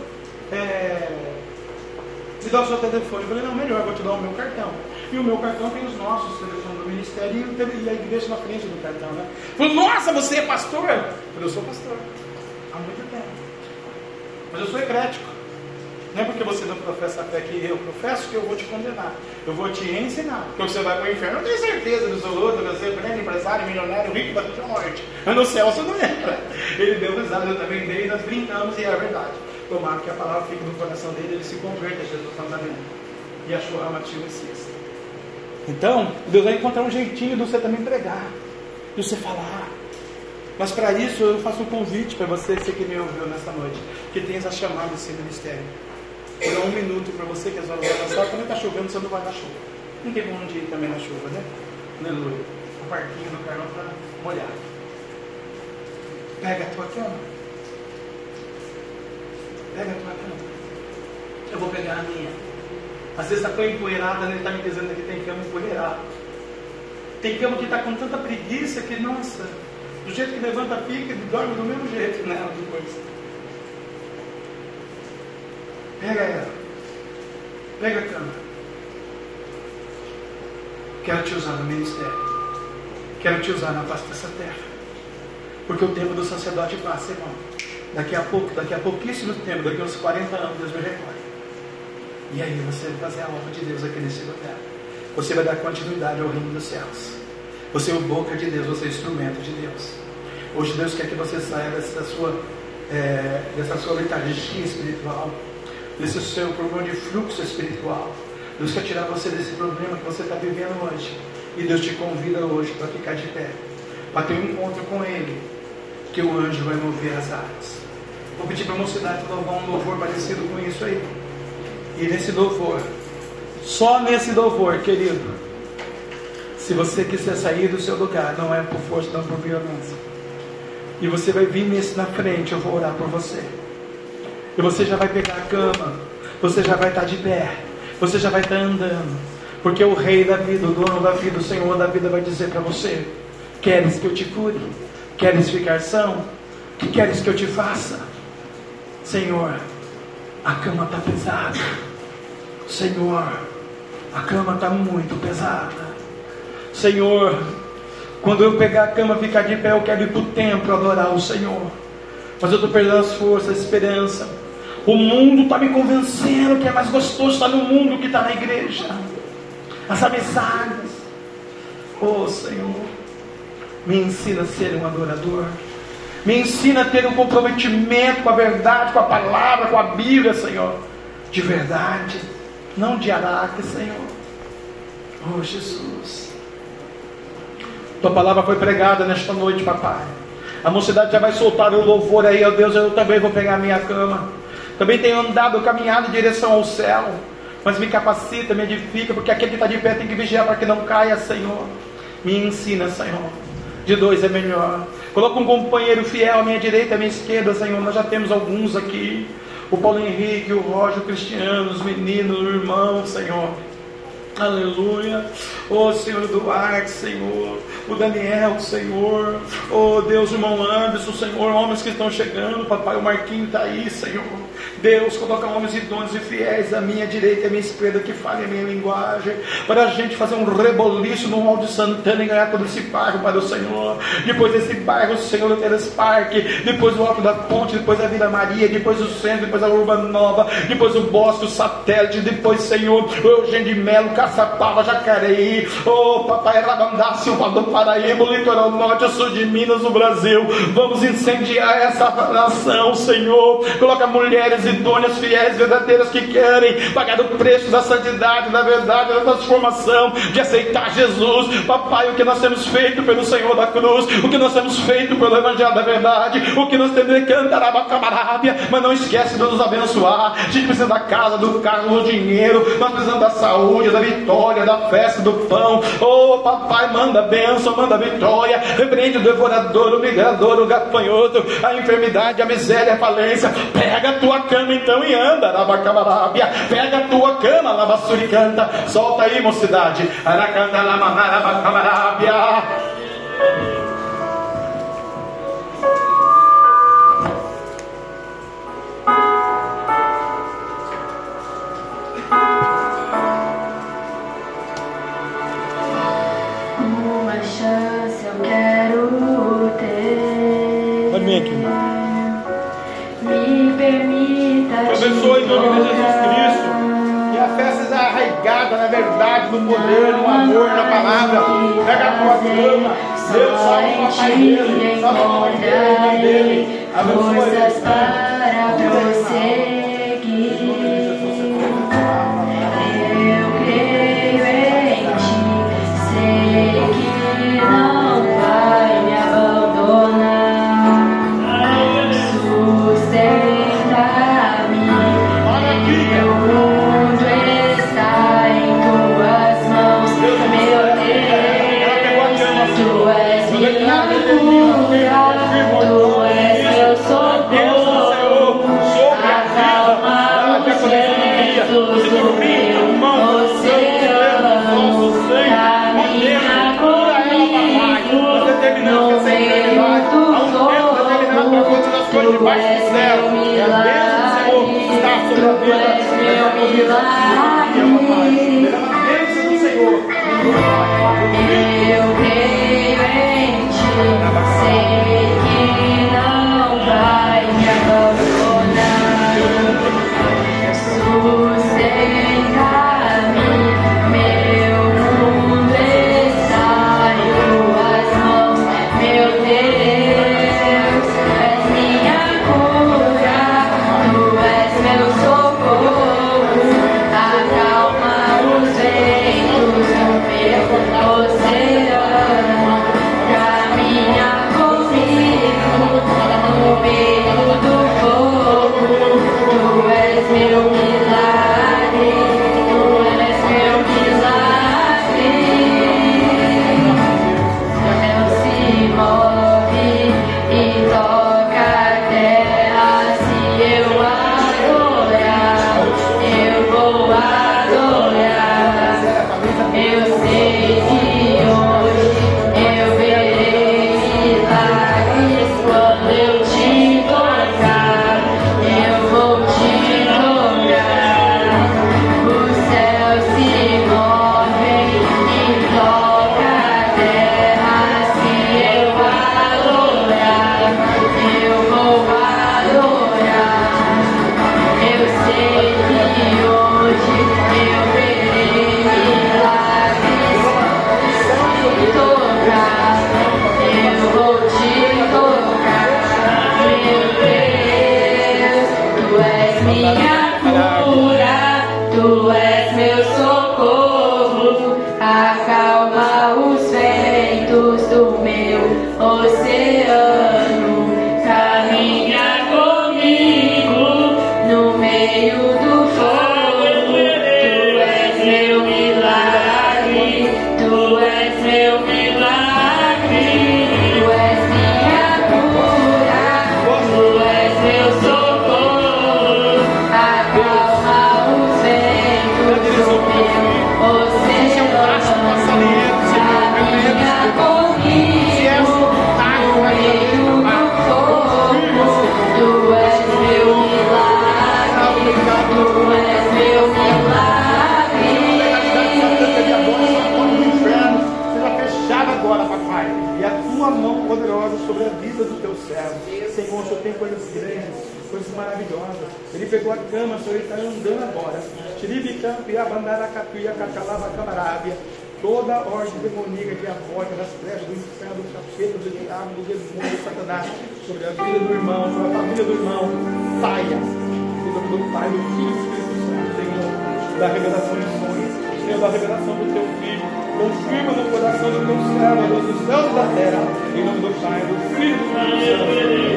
é, me dá o seu telefone. Eu falei, não, melhor, eu vou te dar o meu cartão. E o meu cartão tem os nossos telefones do ministério e a igreja na frente do cartão, né? Falei, nossa, você é pastor? Eu falei, eu sou pastor. Há muito tempo. Mas eu sou eclético. Não é porque você não professa a fé que eu professo que eu vou te condenar. Eu vou te ensinar. Porque você vai para o inferno, eu tenho certeza absoluta, você é grande empresário, milionário, rico da sua morte. Mas no céu você não entra. Ele deu risada, eu também dei, nós brincamos e é a verdade. Tomara que a palavra fique no coração dele, ele se converta a Jesus Nazareno. E a Matia Messias. Então, Deus vai encontrar um jeitinho de você também pregar, de você falar. Mas para isso eu faço um convite para você, você que me ouviu nessa noite, que tem essa chamada desse ministério. Dá um minuto para você que as horas vão passar, também está chovendo, você não vai na chuva. Não tem como ir também na chuva, né? Aleluia. O parquinho do carro para molhar. Pega a tua cama, Pega a tua cama. Eu vou pegar a minha. Às vezes está tão empoeirada, ele está me dizendo que tem cama empoeirada. Tem cama que está com tanta preguiça que, nossa, do jeito que levanta, fica e dorme do mesmo jeito nela depois. Pega ela. Pega a cama. Quero te usar no ministério. Quero te usar na face dessa terra. Porque o tempo do sacerdote passa, irmão. Daqui a pouco, daqui a pouquíssimo tempo, daqui a uns 40 anos, Deus me recolhe. E aí você vai fazer a obra de Deus aqui nesse lugar. Você vai dar continuidade ao reino dos céus. Você é o boca de Deus, você é o instrumento de Deus. Hoje Deus quer que você saia dessa sua, é, dessa sua letargia espiritual, desse seu problema de fluxo espiritual. Deus quer tirar você desse problema que você está vivendo hoje. E Deus te convida hoje para ficar de pé, para ter um encontro com Ele, que o anjo vai mover as águas. Vou pedir para a mocidade louvar um louvor parecido com isso aí. E nesse louvor, só nesse louvor, querido, se você quiser sair do seu lugar, não é por força, não por violência. E você vai vir nesse na frente, eu vou orar por você. E você já vai pegar a cama, você já vai estar de pé, você já vai estar andando. Porque o rei da vida, o dono da vida, o Senhor da vida vai dizer para você: Queres que eu te cure? Queres ficar são? O que queres que eu te faça? Senhor, a cama está pesada. Senhor, a cama está muito pesada. Senhor, quando eu pegar a cama e ficar de pé, eu quero ir para o templo adorar o Senhor. Mas eu estou perdendo as forças, a esperança. O mundo está me convencendo que é mais gostoso estar no mundo que está na igreja. As amizades. Oh Senhor, me ensina a ser um adorador. Me ensina a ter um comprometimento com a verdade, com a palavra, com a Bíblia, Senhor. De verdade, não de araque, Senhor. Oh Jesus. Tua palavra foi pregada nesta noite, papai. A mocidade já vai soltar o louvor aí, ó Deus. Eu também vou pegar a minha cama. Também tenho andado, caminhado em direção ao céu. Mas me capacita, me edifica, porque aquele que está de pé tem que vigiar para que não caia, Senhor. Me ensina, Senhor. De dois é melhor. Coloca um companheiro fiel à minha direita, à minha esquerda, Senhor. Nós já temos alguns aqui. O Paulo Henrique, o Roger, o Cristiano, os meninos, o irmão, Senhor. Aleluia. Oh Senhor Duarte, Senhor. O Daniel, Senhor. Oh Deus, irmão Anderson, Senhor. Homens que estão chegando. Papai, o Marquinho está aí, Senhor. Deus, coloca homens idôneos e fiéis à minha direita e à minha esquerda que falem a minha linguagem, para a gente fazer um reboliço no Alto de Santana e ganhar todo esse bairro para o Senhor. Depois desse bairro, o Senhor Luteras Parque, depois o Alto da Ponte, depois a Vila Maria, depois o centro, depois a Urba Nova, depois o Bosque, o Satélite, depois, Senhor, o Eugênio de Melo, Caçapava, Jacareí, oh Papai Rabandá, Silva do Paraíba, o litoral norte, o sul de Minas, o Brasil. Vamos incendiar essa nação, Senhor. Coloca mulheres e idôneas, fiéis, verdadeiras que querem pagar o preço da santidade, da verdade, da transformação, de aceitar Jesus. Papai, o que nós temos feito pelo Senhor da cruz, o que nós temos feito pelo Evangelho da verdade, o que nós temos de cantar a camarábia, mas não esquece de nos abençoar. A gente precisa da casa, do carro, do dinheiro, nós precisamos da saúde, da vitória, da festa, do pão. Oh, papai, manda bênção, manda vitória, repreende o devorador, o migrador, o gafanhoto, a enfermidade, a miséria, a falência. Pega a tua cama então e anda, Arabacabarábia. Pega a tua cama, Labassuricanta. Solta aí, mocidade. Aracanda, Lamanarabacabarábia. Nome de Jesus Cristo. Que a fé seja arraigada na verdade, no poder, no amor, na palavra. Pega a tua cama. Deus salve o papai dele. Salve o papai dele, a mãe dele. Abençoe Forças ele. para prosseguir. Mandaracatu e Acacalava Camarábia, toda a ordem demoníaca diabólica das trevas do inferno, do capeta, do diabo, do demônio, do satanás, sobre a vida do irmão, sobre a família do irmão, saia. Em nome do Pai, do Filho e do Espírito Santo, Senhor, da revelação de sonhos, sendo da revelação do teu filho, confirma no coração do teu servo, dos céus da terra, em nome do Pai, do Filho e do Espírito Santo.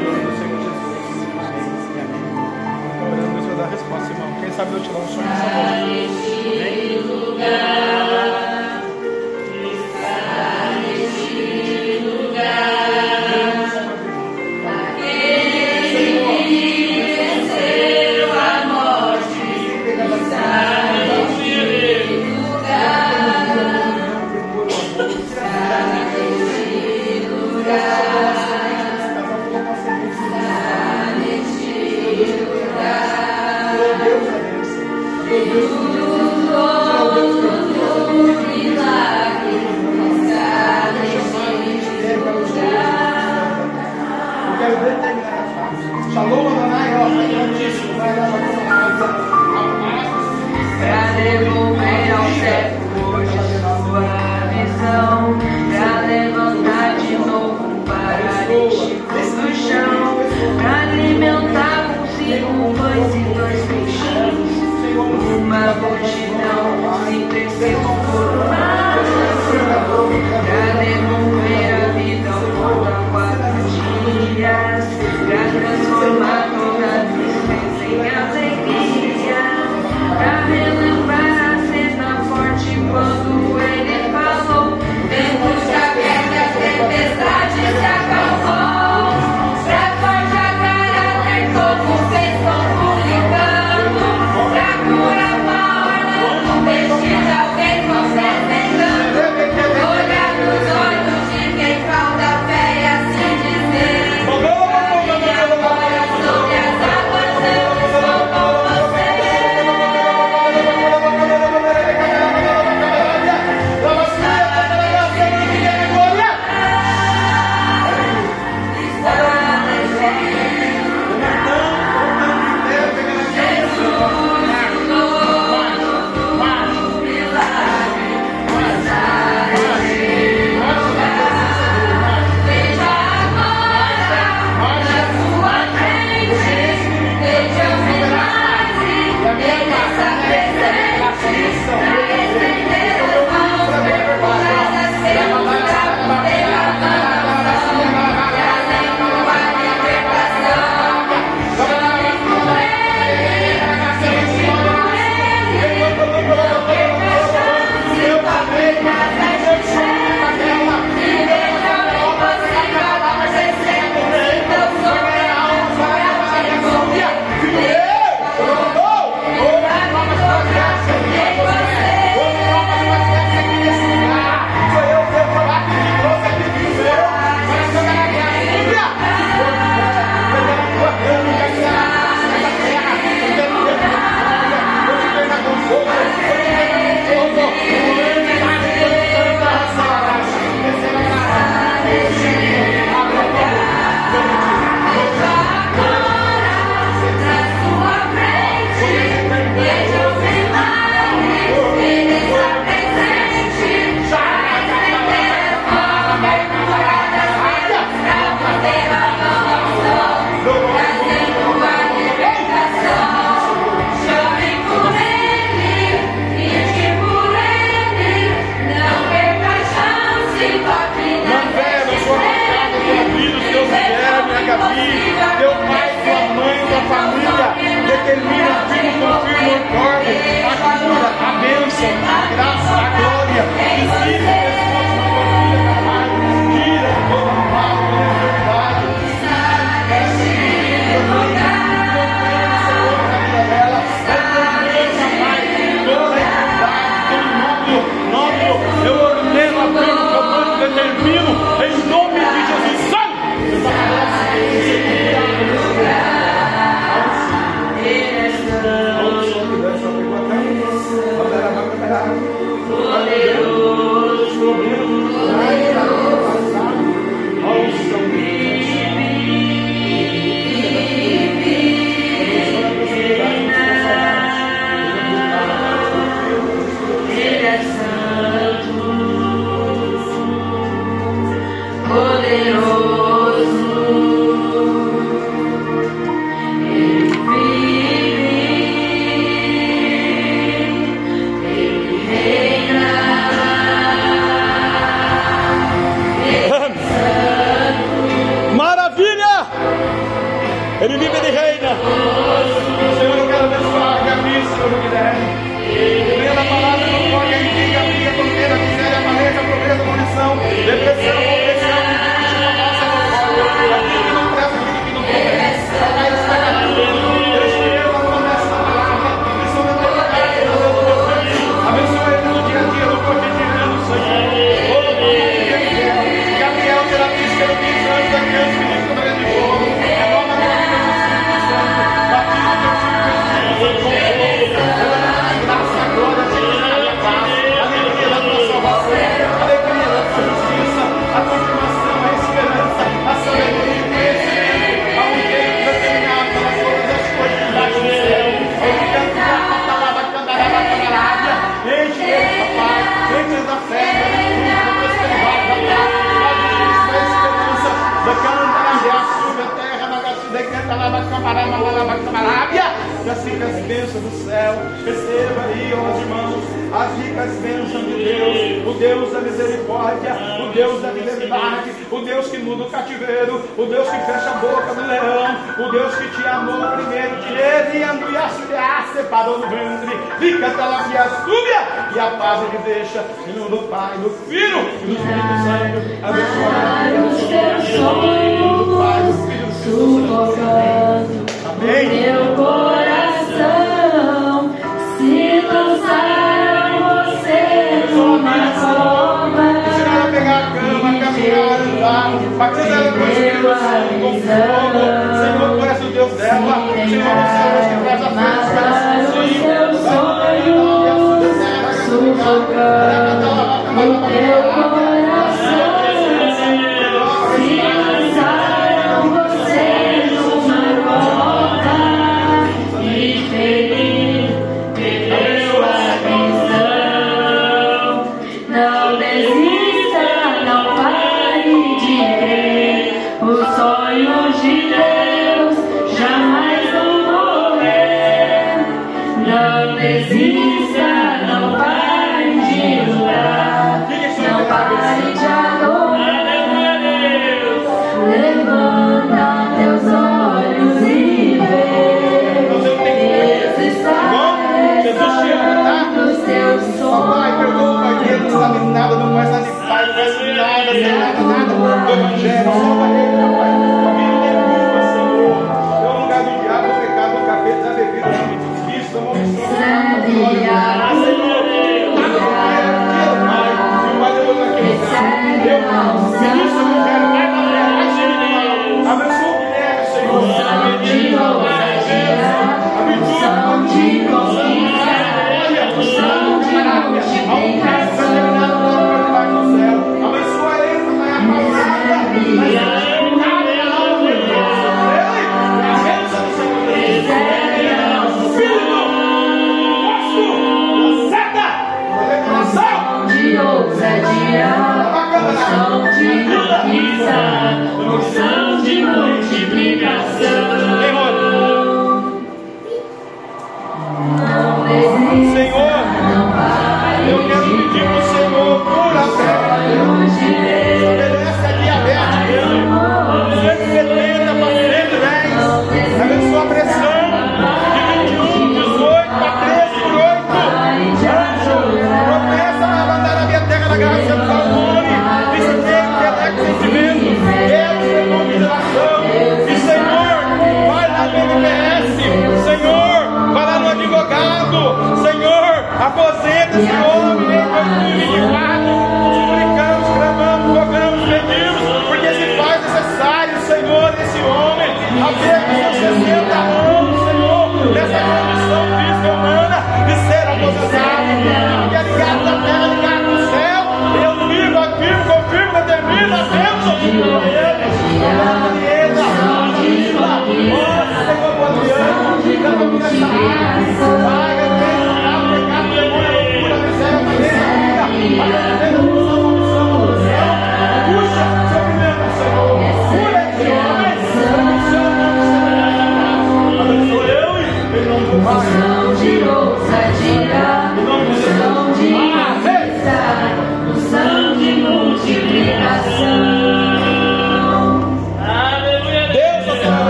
sabe, eu te lanço sobre essa voz.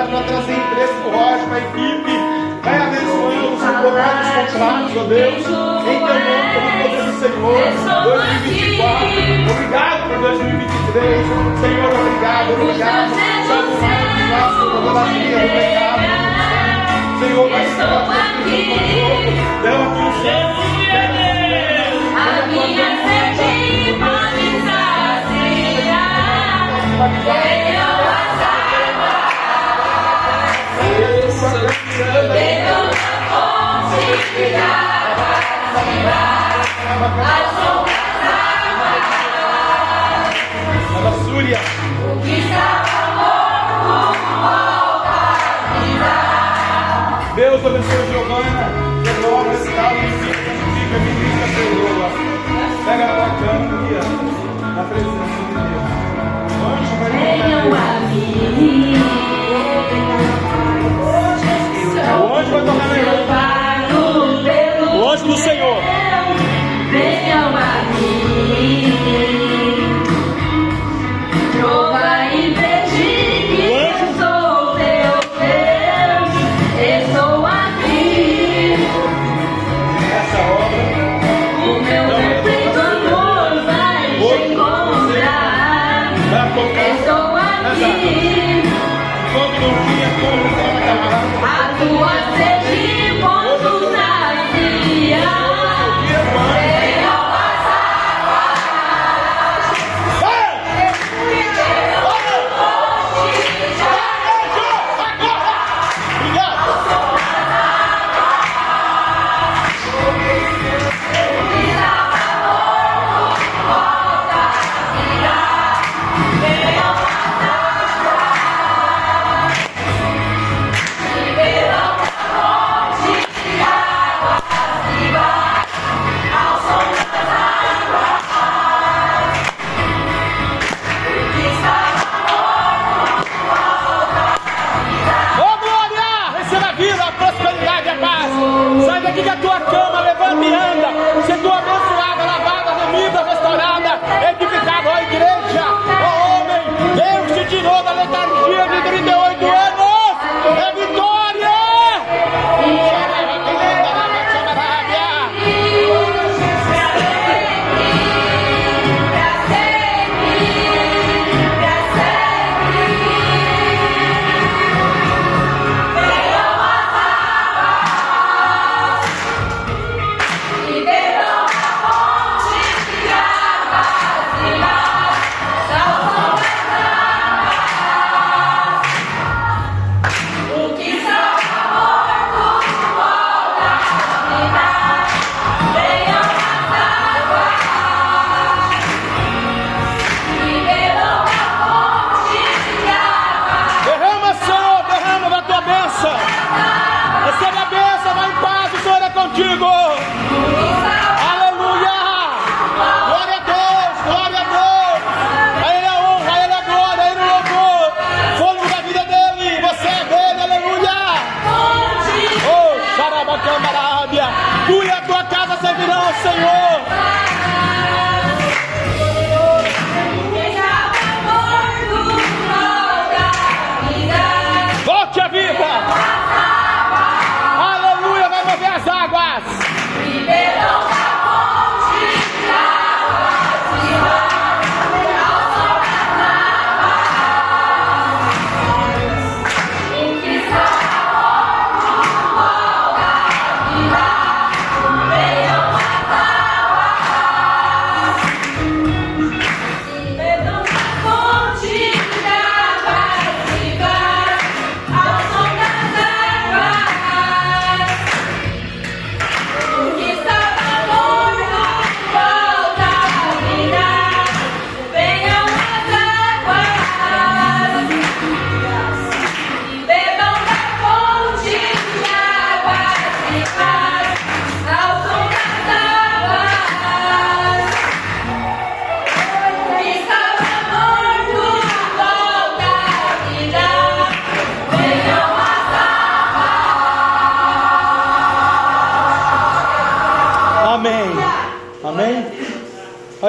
obrigado pela trazer empresa para o Roger, para a equipe. Vai abençoando os contratos, ó Deus. Em teu nome, pelo poder do Senhor, 2024. Obrigado por 2023. Senhor, obrigado, obrigado. Santo Pai, obrigado por toda a vida, obrigado. Senhor, vai ser uma aqui. Deu aqui um chão. A minha sede pode saciar. Eu Bebam na fonte que dá para cima, as da O que estava morto volta a vida. Deus abençoe Giovana, devolve esse tal e fica, fica, me diga seu Lula. Pega ela na na presença de Deus. Venham a mim. O anjo vai tocar meu irmão. O anjo do Senhor. Venham a. recebe a bênção, vai em paz, o Senhor é contigo.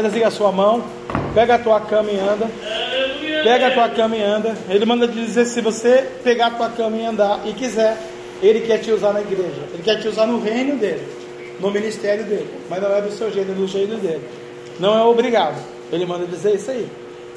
Faz assim a sua mão. Pega a tua cama e anda. Pega a tua cama e anda. Ele manda te dizer: se você pegar a tua cama e andar e quiser, ele quer te usar na igreja. Ele quer te usar no reino dele, no ministério dele. Mas não é do seu jeito, é do jeito dele. Não é obrigado. Ele manda dizer isso aí.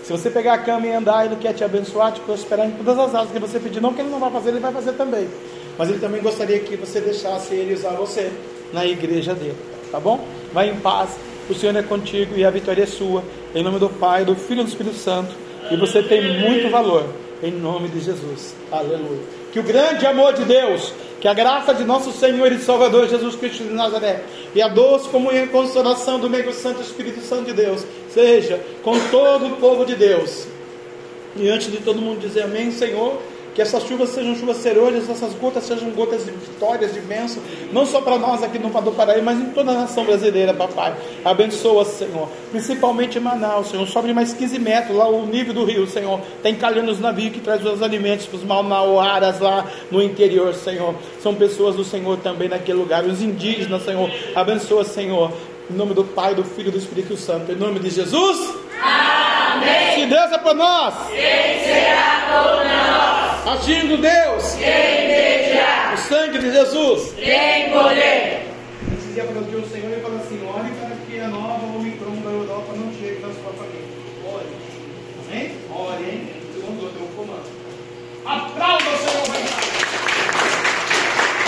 Se você pegar a cama e andar, ele quer te abençoar, te prosperar em todas as áreas que você pedir. Não que ele não vai fazer, ele vai fazer também. Mas ele também gostaria que você deixasse ele usar você na igreja dele. Tá bom? Vai em paz. O Senhor é contigo e a vitória é sua. Em nome do Pai, do Filho e do Espírito Santo. E você tem muito valor. Em nome de Jesus. Aleluia. Que o grande amor de Deus, que a graça de nosso Senhor e Salvador Jesus Cristo de Nazaré, e a doce comunhão e consolação do meio Santo Espírito Santo de Deus, seja com todo o povo de Deus. E antes de todo mundo dizer amém, Senhor. Que essas chuvas sejam chuvas serôdias, essas gotas sejam gotas de vitórias, de bênção, não só para nós aqui no Pado Paraíba, mas em toda a nação brasileira, papai. Abençoa, Senhor. Principalmente em Manaus, Senhor. Sobe mais 15 metros lá o nível do rio, Senhor. Tem calhando os navios que traz os alimentos para os malnauaras lá no interior, Senhor. São pessoas do Senhor também naquele lugar. Os indígenas, Senhor. Abençoa, Senhor. Em nome do Pai, do Filho e do Espírito Santo. Em nome de Jesus. Amém. Se Deus é por nós. Quem será por nós? Agindo Deus. Quem impedirá? O sangue de Jesus. Tem poder. Esse dia o Senhor